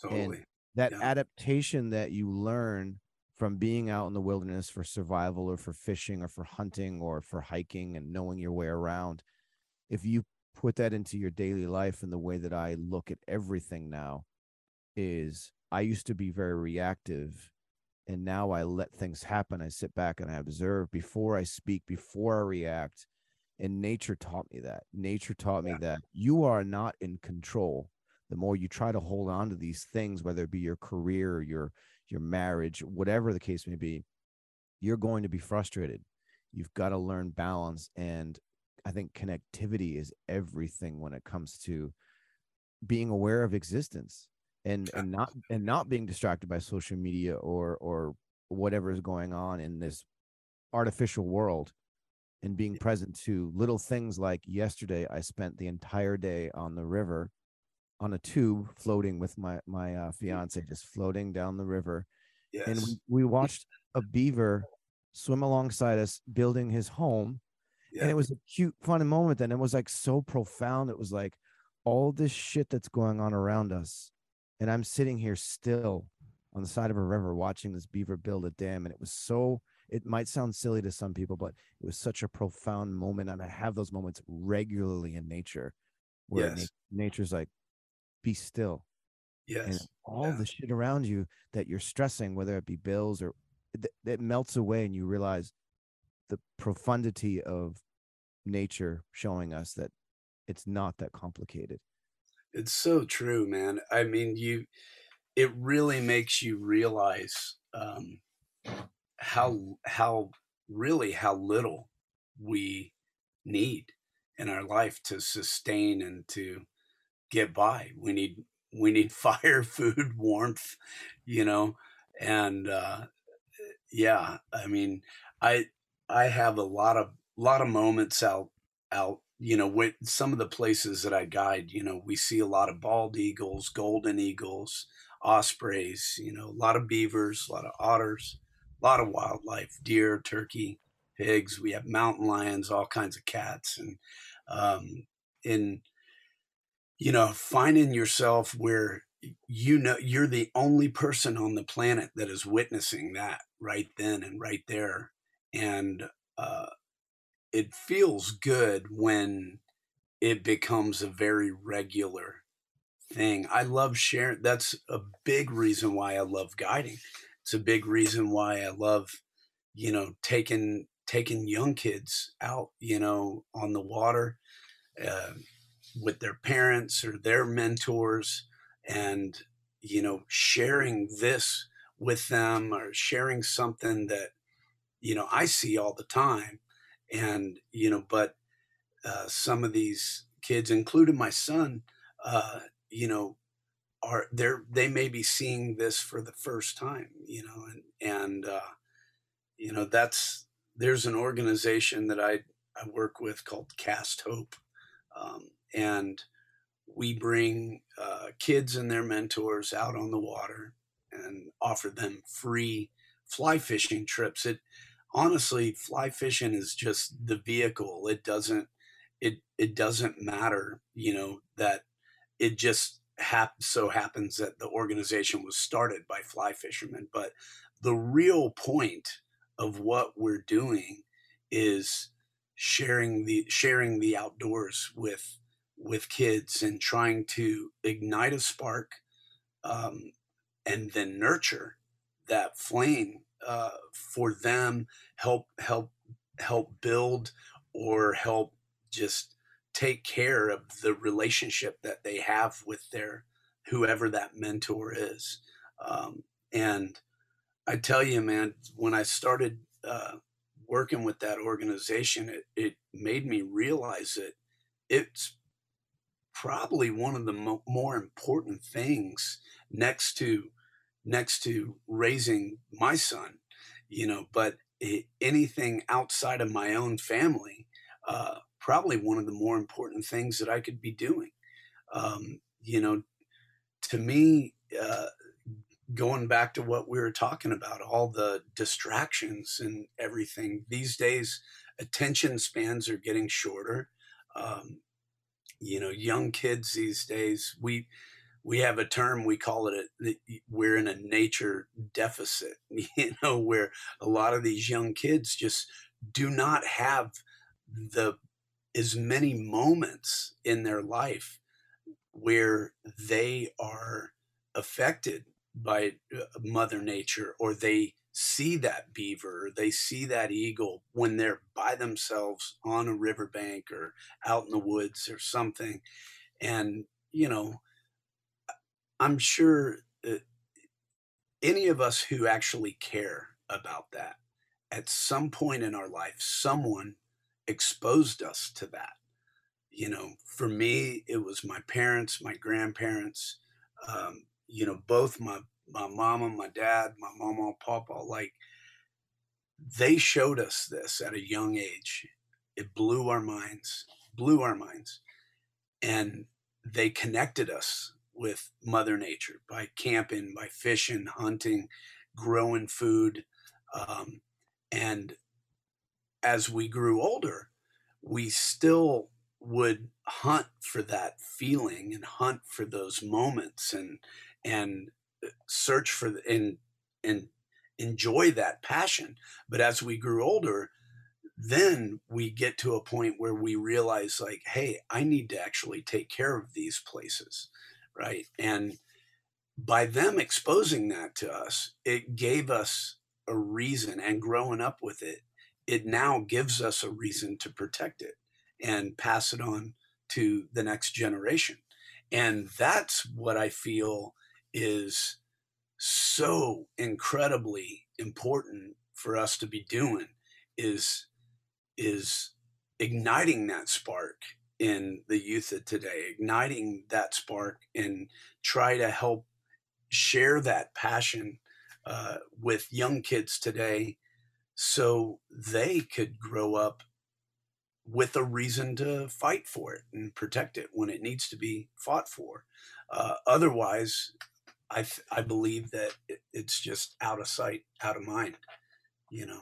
Totally. And that yeah. adaptation that you learn from being out in the wilderness for survival or for fishing or for hunting or for hiking and knowing your way around if you put that into your daily life and the way that I look at everything now is I used to be very reactive and now I let things happen I sit back and I observe before I speak before I react and nature taught me that. Nature taught me that you are not in control. The more you try to hold on to these things whether it be your career your your marriage whatever the case may be you're going to be frustrated. You've got to learn balance and i think connectivity is everything when it comes to being aware of existence and and not and not being distracted by social media or or whatever is going on in this artificial world and being present to little things like yesterday i spent the entire day on the river on a tube floating with my my uh, fiance just floating down the river Yes. and we, we watched a beaver swim alongside us building his home yeah. and it was a cute fun moment and it was like so profound it was like all this shit that's going on around us and i'm sitting here still on the side of a river watching this beaver build a dam and it was so it might sound silly to some people but it was such a profound moment and i have those moments regularly in nature where Yes. na- nature's like be still Yes. and all Yeah. the shit around you that you're stressing whether it be bills or th- it melts away and you realize the profundity of nature showing us that it's not that complicated It's so true, man. I mean, you it really makes you realize um how how really how little we need in our life to sustain and to get by. We need we need (laughs) fire, food, warmth, you know, and uh yeah, I mean, I I have a lot of lot of moments out out, you know, with some of the places that I guide, you know, we see a lot of bald eagles, golden eagles, ospreys, you know, a lot of beavers, a lot of otters, a lot of wildlife, deer, turkey, pigs. We have mountain lions, all kinds of cats, and um, in you know, finding yourself where you know you're the only person on the planet that is witnessing that right then and right there, and uh, it feels good when it becomes a very regular thing. I love sharing. That's a big reason why I love guiding. It's a big reason why I love, you know, taking taking young kids out, you know, on the water uh, with their parents or their mentors, and you know, sharing this with them or sharing something that you know I see all the time, and you know, but uh, some of these kids, including my son, uh, you know, are they're they may be seeing this for the first time, you know, and and uh, you know that's there's an organization that I I work with called Cast Hope, um, and we bring uh, kids and their mentors out on the water and offer them free fly fishing trips. It honestly, fly fishing is just the vehicle. It doesn't it it doesn't matter, you know, that it just hap- so happens that the organization was started by fly fishermen. But the real point of what we're doing is sharing the sharing the outdoors with with kids and trying to ignite a spark um, and then nurture that flame uh, for them help help help build or help just take care of the relationship that they have with their whoever that mentor is. Um, and i tell you man when i started uh, working with that organization it, it made me realize that it's probably one of the mo- more important things next to next to raising my son you know but anything outside of my own family uh, probably one of the more important things that i could be doing. Um, you know to me uh, going back to what we were talking about all the distractions and everything these days attention spans are getting shorter. Um, you know young kids these days we we have a term we call it a, we're in a nature deficit (laughs) you know where a lot of these young kids just do not have the as many moments in their life where they are affected by uh, mother nature or they see that beaver they see that eagle when they're by themselves on a riverbank or out in the woods or something. And you know i'm sure any of us who actually care about that at some point in our life someone exposed us to that you know for me it was my parents my grandparents um, you know both my my mama, my dad, my mama, and papa, like they showed us this at a young age. It blew our minds, blew our minds. And they connected us with Mother Nature by camping, by fishing, hunting, growing food. Um, and as we grew older, we still would hunt for that feeling and hunt for those moments and and search for and and enjoy that passion. But as we grew older, then we get to a point where we realize like, hey, I need to actually take care of these places, right? And by them exposing that to us, it gave us a reason and growing up with it, it now gives us a reason to protect it and pass it on to the next generation. And that's what I feel is so incredibly important for us to be doing is is igniting that spark in the youth of today igniting that spark and try to help share that passion uh, with young kids today so they could grow up with a reason to fight for it and protect it when it needs to be fought for. Uh, otherwise, I I believe that it, it's just out of sight, out of mind. You know.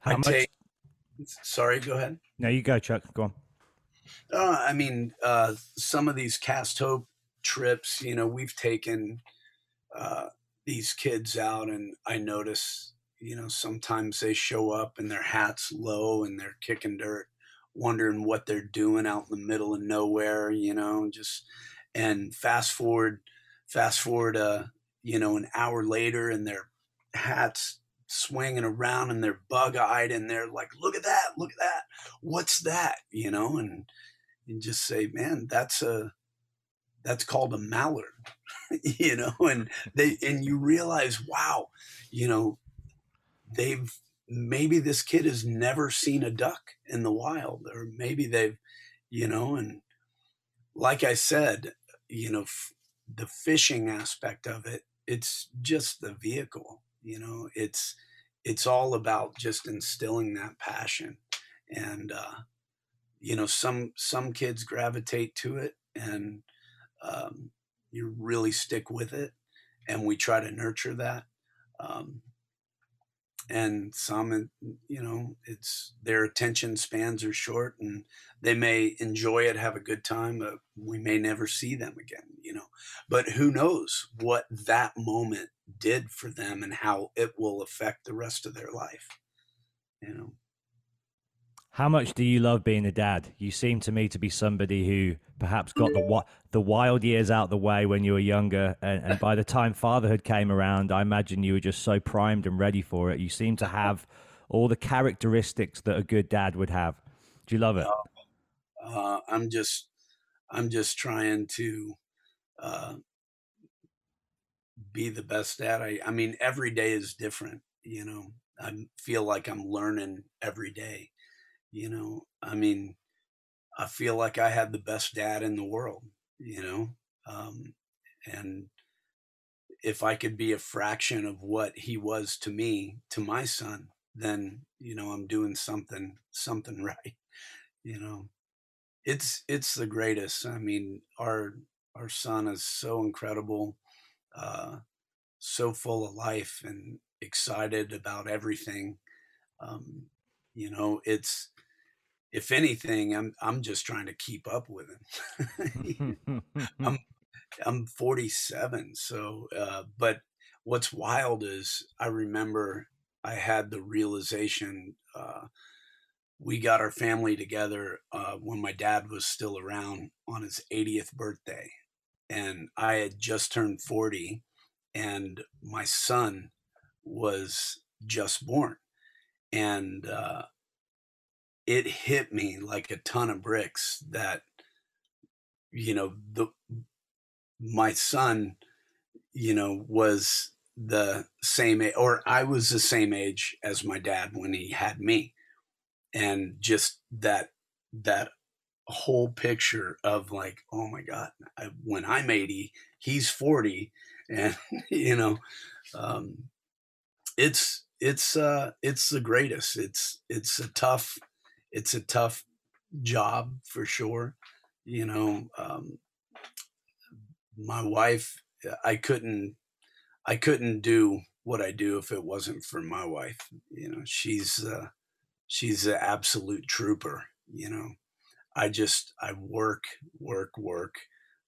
How I much? Take, sorry, go ahead. No, you go, Chuck. Go on. Uh, I mean, uh, some of these cast hope trips, you know, we've taken uh, these kids out, and I notice, you know, sometimes they show up and their hats low and they're kicking dirt, wondering what they're doing out in the middle of nowhere, you know, just and fast forward Fast forward, uh, you know, an hour later, and their hats swinging around and they're bug-eyed and they're like look at that look at that. What's that? You know and and just say man that's a that's called a mallard. (laughs) You know and they and you realize wow you know they've maybe this kid has never seen a duck in the wild or maybe they've you know and like i said you know f- the fishing aspect of it it's just the vehicle you know it's it's all about just instilling that passion and uh you know some some kids gravitate to it and um you really stick with it and we try to nurture that um and some you know it's their attention spans are short and they may enjoy it have a good time but we may never see them again you know? But who knows what that moment did for them and how it will affect the rest of their life you know how much do you love being a dad? You seem to me to be somebody who perhaps got the the wild years out the way when you were younger, and, and, by the time fatherhood came around, I imagine you were just so primed and ready for it. You seem to have all the characteristics that a good dad would have. Do you love it? Uh, I'm just, I'm just trying to uh, be the best dad. I, I mean, every day is different. You know, I feel like I'm learning every day you know, I mean, I feel like I had the best dad in the world, you know, um, and if I could be a fraction of what he was to me, to my son, then you know I'm doing something something (laughs) right. You know, it's it's the greatest. I mean, our our son is so incredible, uh, so full of life and excited about everything. Um, you know, it's if anything, I'm I'm just trying to keep up with him. (laughs) I'm (laughs) I'm 47, so uh, but what's wild is I remember I had the realization uh, we got our family together uh, when my dad was still around on his 80th birthday, and I had just turned 40, and my son was just born. And uh, it hit me like a ton of bricks that, you know, the my son, you know, was the same age, or I was the same age as my dad when he had me. And just that, that whole picture of like, oh my God, I, when I'm 80, he's 40. (laughs) And, you know, um, it's, it's, uh, it's the greatest. It's, it's a tough, it's a tough job for sure. You know, um, my wife, I couldn't, I couldn't do what I do if it wasn't for my wife. You know, she's, uh, she's an absolute trooper, you know, I just I work, work, work,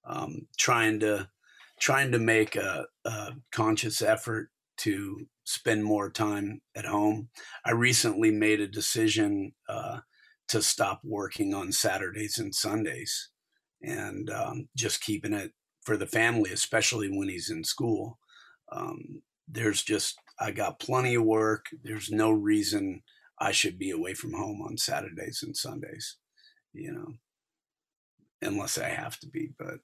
um, trying to trying to make a, a conscious effort to spend more time at home. I recently made a decision uh, to stop working on Saturdays and Sundays, and um, just keeping it for the family, especially when he's in school. Um, there's just I got plenty of work. There's no reason I should be away from home on Saturdays and Sundays you know, unless I have to be. But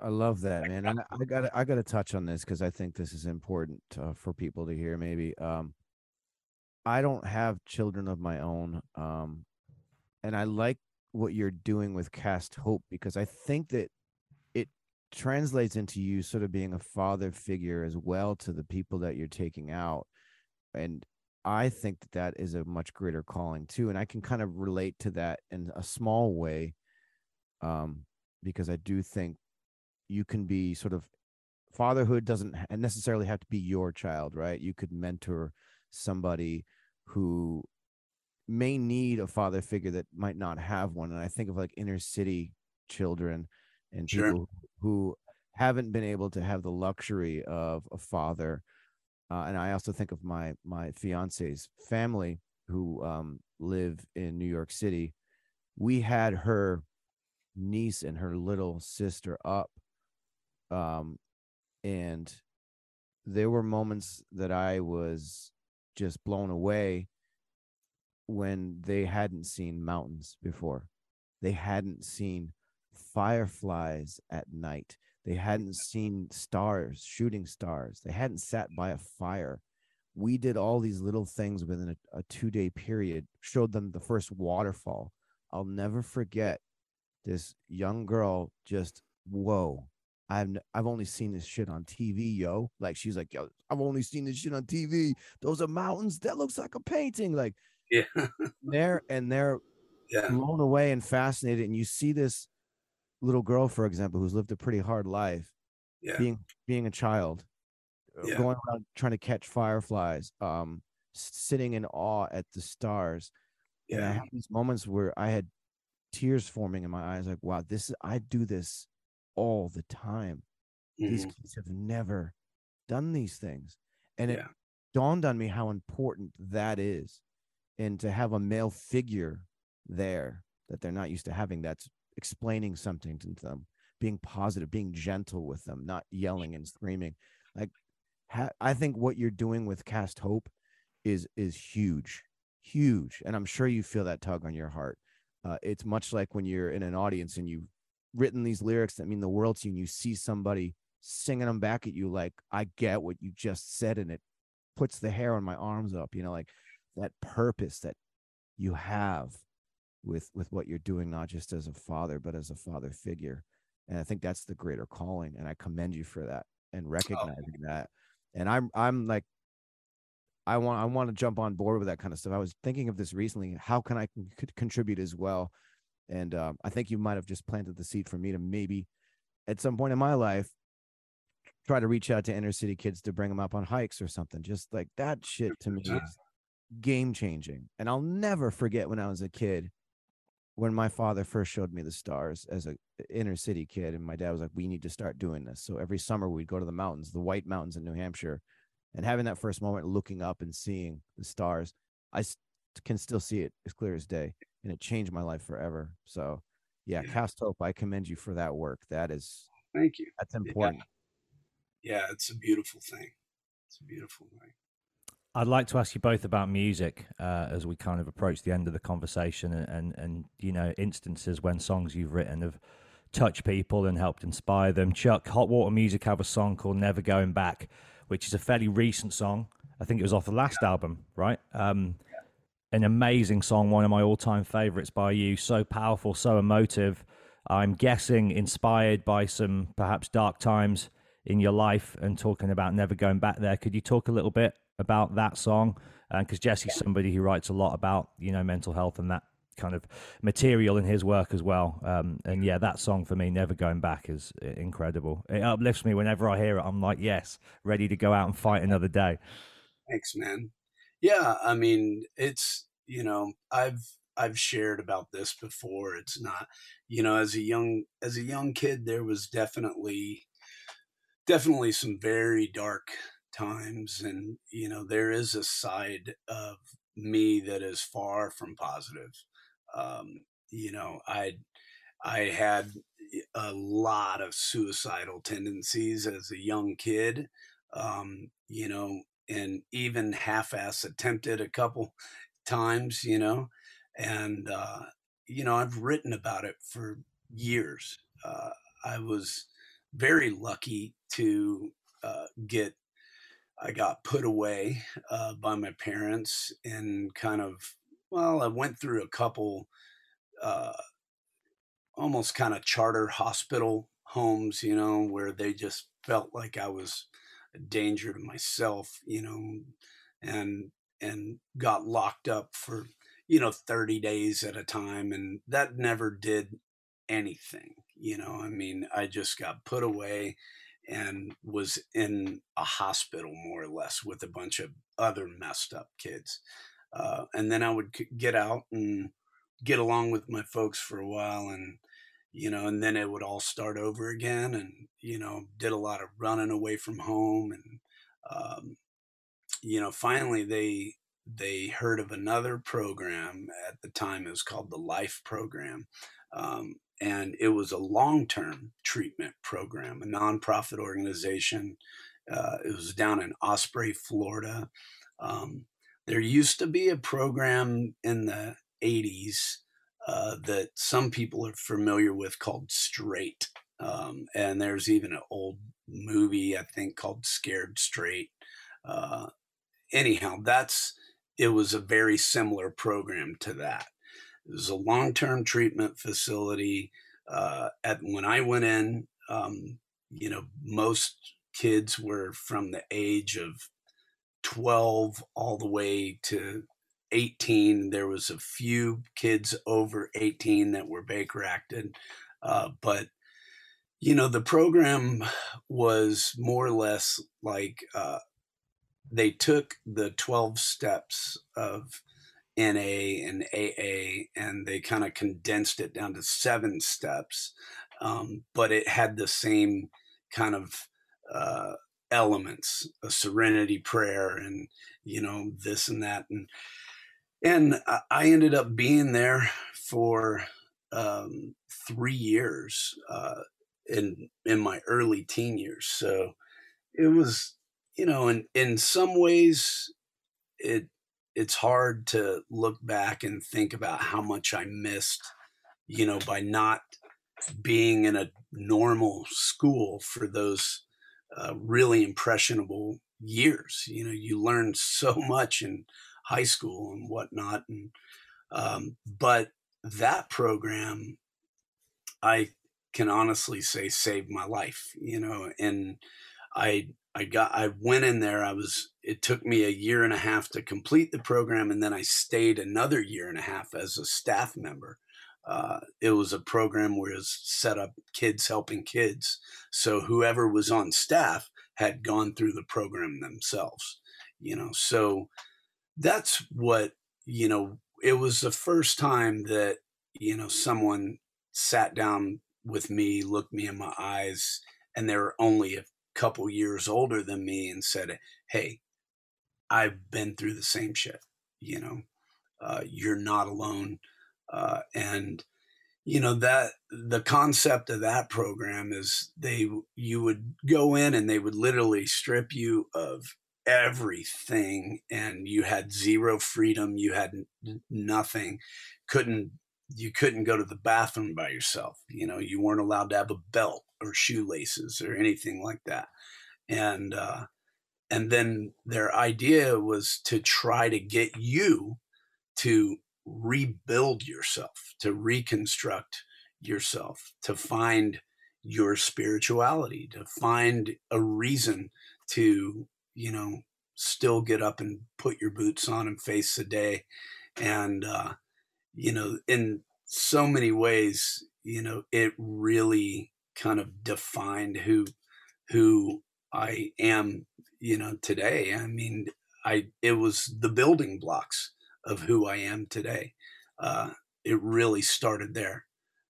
I love that, man. And I got I (laughs) got to touch on this because I think this is important uh, for people to hear. Maybe um, I don't have children of my own, um, and I like what you're doing with Cast Hope because I think that it translates into you sort of being a father figure as well to the people that you're taking out, and I think that that is a much greater calling too, and I can kind of relate to that in a small way, um, because I do think you can be sort of fatherhood doesn't necessarily have to be your child, right? You could mentor somebody who may need a father figure that might not have one, and I think of like inner city children and Sure. people who haven't been able to have the luxury of a father uh, and I also think of my my fiance's family who um, live in New York City. We had her niece and her little sister up, um, and there were moments that I was just blown away when they hadn't seen mountains before. They hadn't seen fireflies at night. They hadn't seen stars, shooting stars. They hadn't sat by a fire. We did all these little things within a, a two day period, showed them the first waterfall. I'll never forget this young girl just, whoa. I've I've only seen this shit on TV, yo. Like she's like, yo, I've only seen this shit on TV. Those are mountains. That looks like a painting. Like yeah, (laughs) there and they're yeah, blown away and fascinated. And you see this little girl, for example, who's lived a pretty hard life, yeah, being being a child, uh, Yeah. going around trying to catch fireflies, um, sitting in awe at the stars. And I yeah, had these moments where I had tears forming in my eyes, like, wow, this is I do this all the time. These mhm, kids have never done these things. And it yeah, dawned on me how important that is. And to have a male figure there that they're not used to having that's explaining something to them, being positive, being gentle with them, not yelling and screaming. Like ha- I think what you're doing with Cast Hope is is huge, huge. And I'm sure you feel that tug on your heart. Uh, it's much like when you're in an audience and you've written these lyrics that mean the world to you, and you see somebody singing them back at you like, I get what you just said, and it puts the hair on my arms up, you know, like that purpose that you have with with what you're doing, not just as a father, but as a father figure. And I think that's the greater calling. And I commend you for that and oh. recognizing that. And I'm I'm like I want I want to jump on board with that kind of stuff. I was thinking of this recently. How can I contribute as well? And um, I think you might have just planted the seed for me to maybe at some point in my life try to reach out to inner city kids to bring them up on hikes or something. Just like that shit to me is game changing. And I'll never forget when I was a kid when my father first showed me the stars as a inner city kid and my dad was like we need to start doing this so every summer we'd go to the mountains the white mountains in new hampshire and having that first moment looking up and seeing the stars i can still see it as clear as day and it changed my life forever so yeah, Yeah. cast hope i commend you for that work that is thank you. that's important Yeah, it's a beautiful thing. it's a beautiful thing. I'd like to ask you both about music uh, as we kind of approach the end of the conversation, and, and, and you know instances when songs you've written have touched people and helped inspire them. Chuck, Hot Water Music have a song called "Never Going Back," which is a fairly recent song. I think it was off the last album, right? Um, an amazing song, one of my all-time favorites by you. So powerful, so emotive. I'm guessing inspired by some perhaps dark times in your life and talking about never going back there. Could you talk a little bit about that song? Because uh, Jesse's somebody who writes a lot about you know mental health and that kind of material in his work as well. Um, and yeah, that song for me, Never Going Back, is incredible. It uplifts me whenever I hear it. I'm like, yes, ready to go out and fight another day. Thanks, man. Yeah, I mean, it's you know, I've I've shared about this before. It's not, you know, as a young as a young kid, there was definitely definitely some very dark times, and you know, there is a side of me that is far from positive. Um, you know, I I had a lot of suicidal tendencies as a young kid. Um, you know, and even half-ass attempted a couple times, you know, and uh, you know I've written about it for years. Uh, I was very lucky to uh, get. I got put away uh, by my parents and kind of well, I went through a couple uh, almost kind of charter hospital homes, you know, where they just felt like I was a danger to myself, you know, and and got locked up for you know 30 days at a time and that never did anything you know i mean i just got put away and was in a hospital more or less with a bunch of other messed up kids uh, and then i would get out and get along with my folks for a while and you know and then it would all start over again and you know did a lot of running away from home and um, you know, finally they they heard of another program at the time. It was called the Life Program, um, and it was a long term treatment program, a nonprofit organization. Uh, it was down in Osprey, Florida. Um, there used to be a program in the 80s uh, that some people are familiar with called Straight. Um, and there's even an old movie, I think, called Scared Straight. Uh, anyhow, that's it was a very similar program to that. It was a long term treatment facility. Uh, at when I went in, um, you know, most kids were from the age of 12 all the way to 18. There was a few kids over 18 that were Baker acted, uh, but you know the program was more or less like uh, they took the 12 steps of NA and AA and they kind of condensed it down to seven steps. Um, but it had the same kind of uh, elements, a serenity prayer and, you know, this and that. And, and I ended up being there for um, three years uh, in, in my early teen years. So it was, you know, in in some ways, it it's hard to look back and think about how much I missed, you know, by not being in a normal school for those uh, really impressionable years. You know, you learn so much in high school and whatnot, and um, but that program, I can honestly say, saved my life. You know, and I I got I went in there. I was it took me a year and a half to complete the program, and then I stayed another year and a half as a staff member. Uh, it was a program where it was set up kids helping kids. So whoever was on staff had gone through the program themselves. You know, so that's what you know. It was the first time that you know someone sat down with me, looked me in my eyes, and they were only a couple years older than me and said, Hey, I've been through the same shit. You know, uh, you're not alone. Uh, and, you know, that the concept of that program is they, you would go in and they would literally strip you of everything and you had zero freedom you had nothing couldn't you couldn't go to the bathroom by yourself you know you weren't allowed to have a belt or shoelaces or anything like that. And uh and then their idea was to try to get you to rebuild yourself to reconstruct yourself to find your spirituality to find a reason to you know still get up and put your boots on and face the day. And uh you know in so many ways you know it really kind of defined who who i am you know today. I mean i it was the building blocks of who i am today. Uh it really started there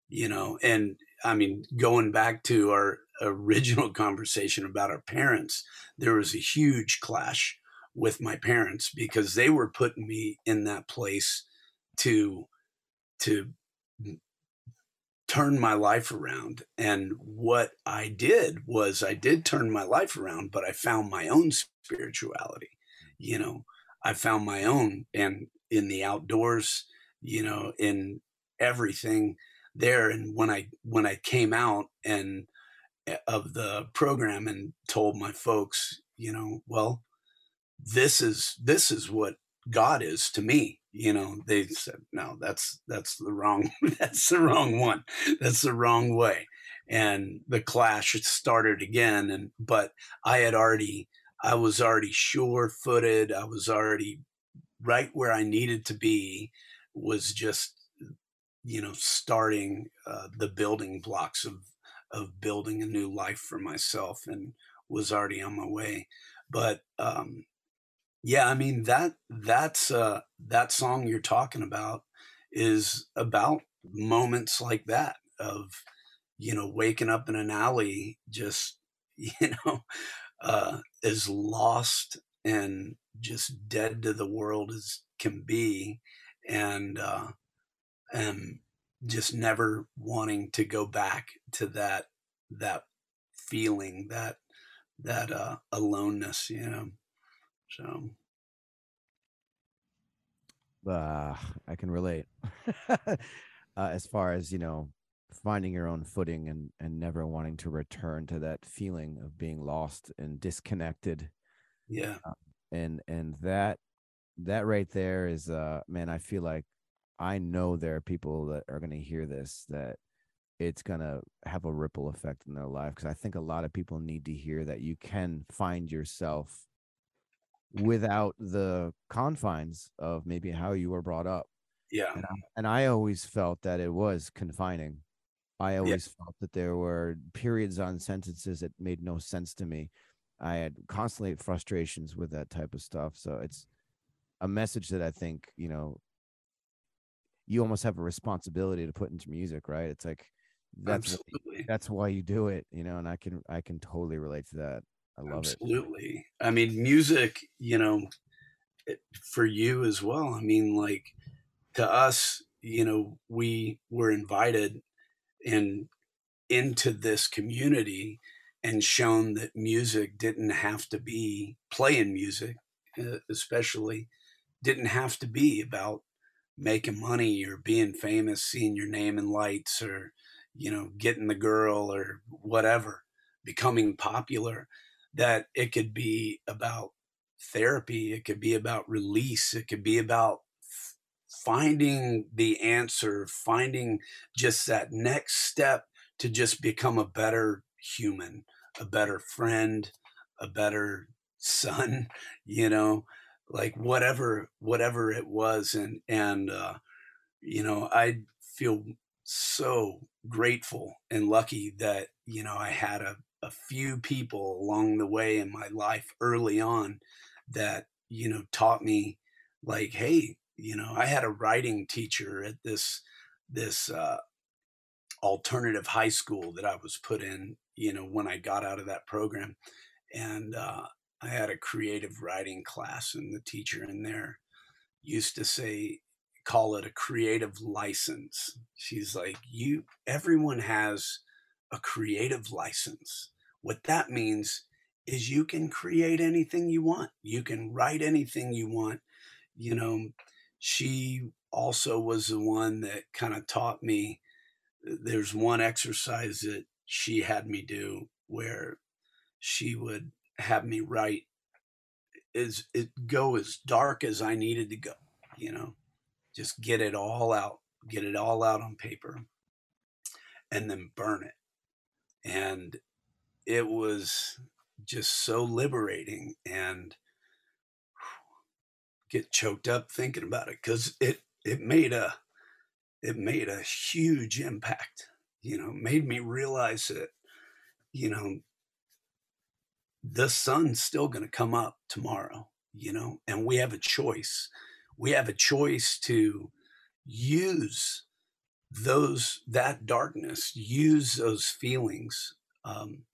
you know and i mean going back to our original conversation about our parents there was a huge clash with my parents because they were putting me in that place to to turn my life around. And what i did was i did turn my life around but i found my own spirituality you know? I found my own and in the outdoors you know in everything there. And when i when i came out and of the program and told my folks you know well this is this is what god is to me you know? They said no that's that's the wrong (laughs) that's the wrong one. That's the wrong way. And the clash started again and but i had already i was already sure footed i was already right where i needed to be was just you know starting uh, the building blocks of of building a new life for myself and was already on my way. But um yeah i mean that that's uh that song you're talking about is about moments like that of you know waking up in an alley just (laughs) you know uh as lost and just dead to the world as can be and uh and just never wanting to go back to that that feeling that that uh aloneness you know so uh, I can relate. (laughs) uh, as far as you know, finding your own footing and and never wanting to return to that feeling of being lost and disconnected. yeah Uh, and and that that right there is uh man, I feel like I know there are people that are going to hear this that it's going to have a ripple effect in their life because I think a lot of people need to hear that you can find yourself without the confines of maybe how you were brought up. yeah And I, and I always felt that it was confining. I always felt that there were periods on sentences that made no sense to me. I had constantly frustrations with that type of stuff. So it's a message that I think, you know, you almost have a responsibility to put into music, right? It's like that's absolutely that's why you do it, you know, and I can I can totally relate to that. I love it. absolutely i mean music you know it- for you as well i mean like to us you know we were invited in into this community and shown that music didn't have to be playing music uh, especially didn't have to be about making money or being famous seeing your name in lights or you know getting the girl or whatever becoming popular that it could be about therapy it could be about release it could be about f- finding the answer finding just that next step to just become a better human a better friend a better son (laughs) you know like whatever whatever it was and and uh you know i feel so grateful and lucky that you know i had a, a few people along the way in my life early on that you know taught me like hey you know i had a writing teacher at this this uh alternative high school that i was put in you know when i got out of that program. And uh i had a creative writing class and the teacher in there used to say call it a creative license she's like you everyone has a creative license what that means is you can create anything you want. You can write anything you want. You know, she also was the one that kind of taught me uh, there's one exercise that she had me do where she would have me write is it go as dark as I needed to go, you know, just get it all out, get it all out on paper and then burn it. And it was just so liberating and get choked up thinking about it because it it made a it made a huge impact you know made me realize that you know the sun's still going to come up tomorrow you know and we have a choice. We have a choice to use those that darkness use those feelings um,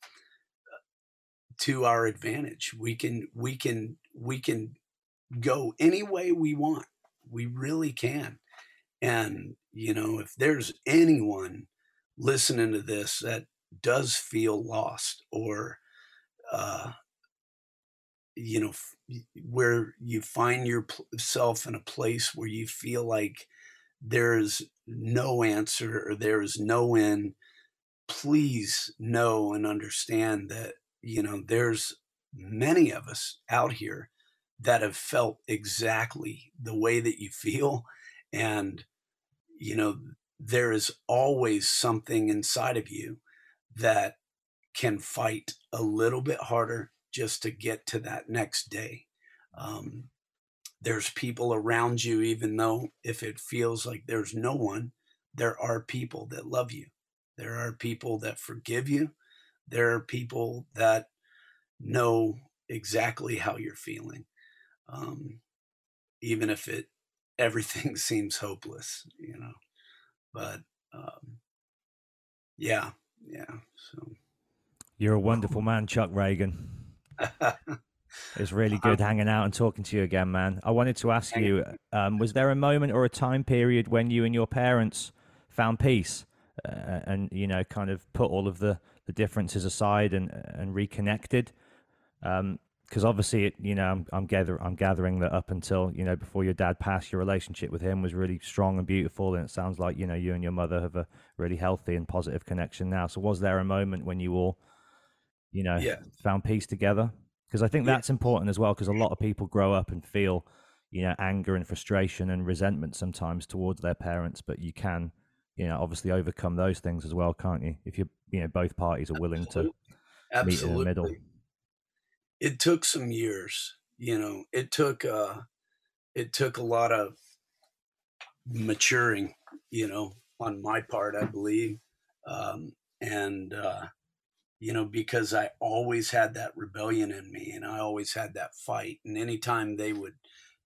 to our advantage. We can we can we can go any way we want. We really can. And you know if there's anyone listening to this that does feel lost or uh you know where you find yourself in a place where you feel like there's no answer or there's no end please know and understand that you know there's many of us out here that have felt exactly the way that you feel and you know there is always something inside of you that can fight a little bit harder just to get to that next day. Um, there's people around you, even though if it feels like there's no one, there are people that love you. There are people that forgive you. There are people that know exactly how you're feeling, um, even if it (laughs) everything seems hopeless, you know. But um, yeah, yeah. So you're a wonderful man, Chuck Ragan. (laughs) it's really good hanging out and talking to you again, man. I wanted to ask you: um, Was there a moment or a time period when you and your parents found peace, uh, and you know, kind of put all of the the differences aside and and reconnected? Um, because obviously, it, you know, I'm, I'm gather I'm gathering that up until you know before your dad passed, your relationship with him was really strong and beautiful, and it sounds like you know you and your mother have a really healthy and positive connection now. So, was there a moment when you all, you know, yeah. found peace together? Because I think that's important as well. Because a lot of people grow up and feel, you know, anger and frustration and resentment sometimes towards their parents, but you can, you know, obviously overcome those things as well, can't you? If you, you know, both parties are willing Absolutely. to Absolutely. meet in the middle it took some years you know it took uh it took a lot of maturing you know on my part i believe um and uh you know because i always had that rebellion in me and i always had that fight and anytime they would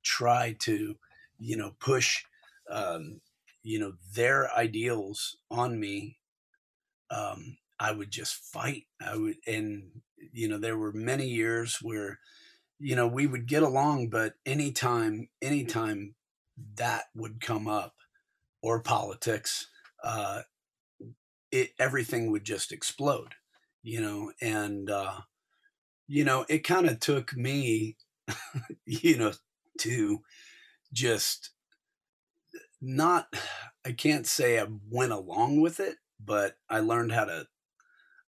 try to you know push um you know their ideals on me um I would just fight. I would, and you know, there were many years where, you know, we would get along, but anytime, anytime that would come up, or politics, uh, it everything would just explode, you know, and uh, you know, it kind of took me, (laughs) you know, to just not. I can't say I went along with it, but I learned how to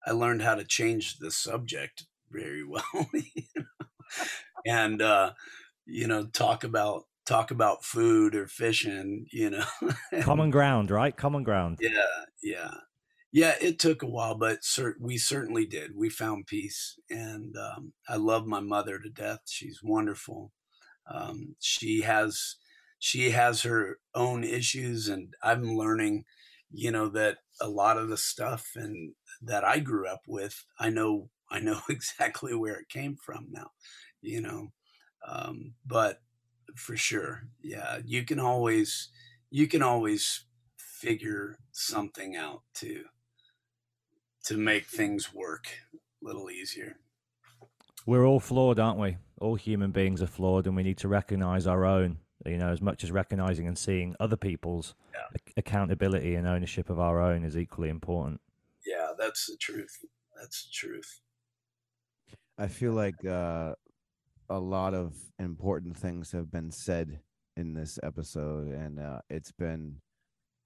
I learned how to change the subject very (laughs) well, you know? and uh, you know, talk about talk about food or fishing, you know. (laughs) Common ground, right? Common ground. Yeah, yeah, yeah. It took a while, but cert- we certainly did. We found peace, and um, I love my mother to death. She's wonderful. Um, she has she has her own issues, and I'm learning, you know, that a lot of the stuff and that I grew up with, I know (laughs) I know exactly where it came from now, you know. Um, but for sure, yeah, you can always you can always figure something out to to make things work a little easier. We're all flawed, aren't we? All human beings are flawed, and we need to recognize our own. You know, as much as recognizing and seeing other people's yeah. accountability and ownership of our own is equally important yeah, that's the truth. That's the truth. I feel like uh, a lot of important things have been said in this episode, and uh, it's been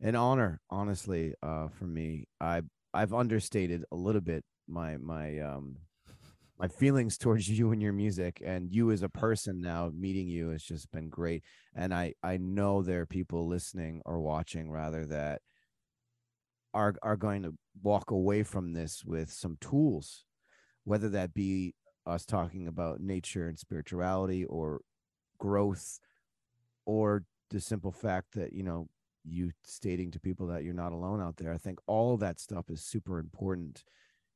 an honor, honestly, uh, for me. I I've understated a little bit my my um my feelings towards (laughs) you and your music and you as a person now meeting you has just been great and i i know there are people listening or watching rather that are are going to walk away from this with some tools whether that be us talking about nature and spirituality or growth or the simple fact that you know you stating to people that you're not alone out there i think all of that stuff is super important.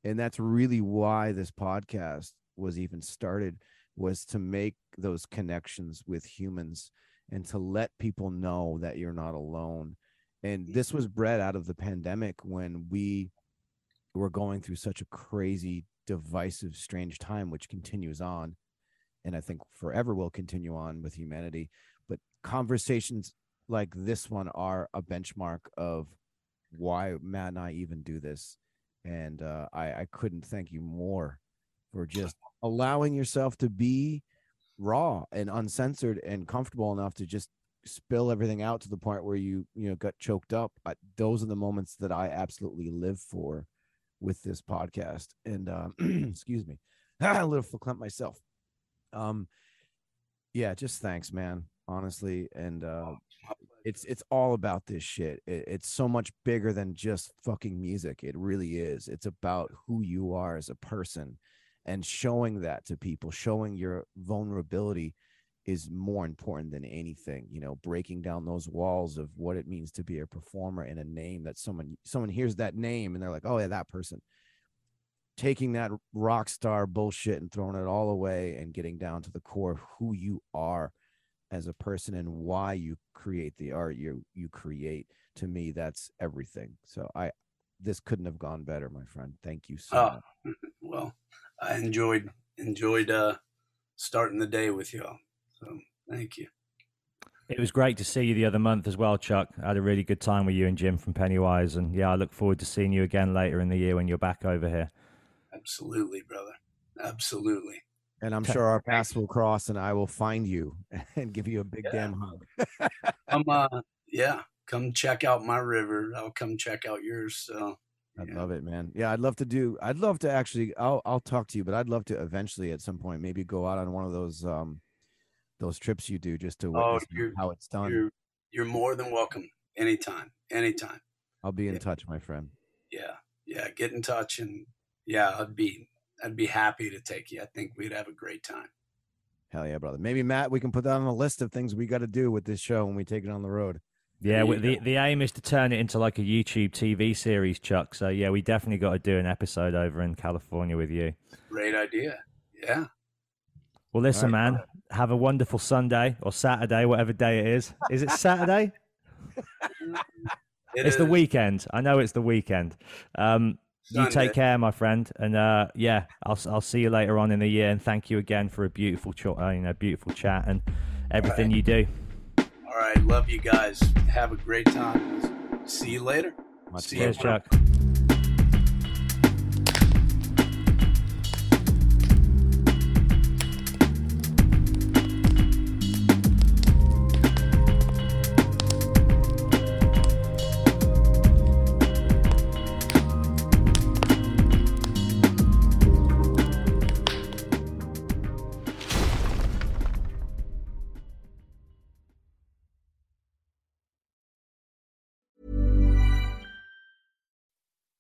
And that's really why this podcast was even started was to make those connections with humans and to let people know that you're not alone. And this was bred out of the pandemic when we were going through such a crazy divisive strange time which continues on and i think forever will continue on with humanity. But conversations like this one are a benchmark of why matt and i even do this. And uh, I, I couldn't thank you more for just allowing yourself to be raw and uncensored and comfortable enough to just spill everything out to the point where you you know got choked up. I, those are the moments that i absolutely live for with this podcast. And um (clears throat) excuse me (clears throat) a little verklempt myself. Um yeah just thanks man honestly. And uh it's it's all about this shit it, it's so much bigger than just fucking music it really is it's about who you are as a person and showing that to people showing your vulnerability is more important than anything you know breaking down those walls of what it means to be a performer and a name that someone someone hears that name and they're like oh yeah that person. Taking that rock star bullshit and throwing it all away and getting down to the core of who you are as a person and why you create the art you you create to me that's everything so i this couldn't have gone better my friend thank you so Oh, much (laughs) well, I enjoyed enjoyed uh starting the day with y'all. So thank you. It was great to see you the other month as well, Chuck. I had a really good time with you and Jim from Pennywise, and yeah, I look forward to seeing you again later in the year when you're back over here. Absolutely, brother. Absolutely. And i'm sure our paths will cross and i will find you (laughs) and give you a big Yeah. damn hug Come (laughs) uh yeah, come check out my river. I'll come check out yours. So I'd yeah. love it, man. Yeah, I'd love to do. I'd love to actually. I'll I'll talk to you, but I'd love to eventually at some point maybe go out on one of those um those trips you do just to Oh, witness you're- how it's done. You're you're more than welcome anytime. Anytime. I'll be in yeah. touch, my friend. Yeah. Yeah. Get in touch and yeah, I'd be I'd be happy to take you. I think we'd have a great time. Hell yeah, brother. Maybe Matt, we can put that on a list of things we got to do with this show when we take it on the road. Yeah, we, the go. the aim is to turn it into like a YouTube TV series, Chuck. So yeah, we definitely got to do an episode over in California with you. Great idea. Yeah. Well, listen, right, man, have a wonderful Sunday or Saturday, whatever day it is. Is it Saturday? (laughs) It it's the weekend. I know it's the weekend. Um, you take care, my friend, and uh, yeah, I'll I'll see you later on in the year. And thank you again for a beautiful, ch- uh, you know, beautiful chat and everything you do. All right. Love you guys. Have a great time. See you later. Much See Cheers, you. Chuck.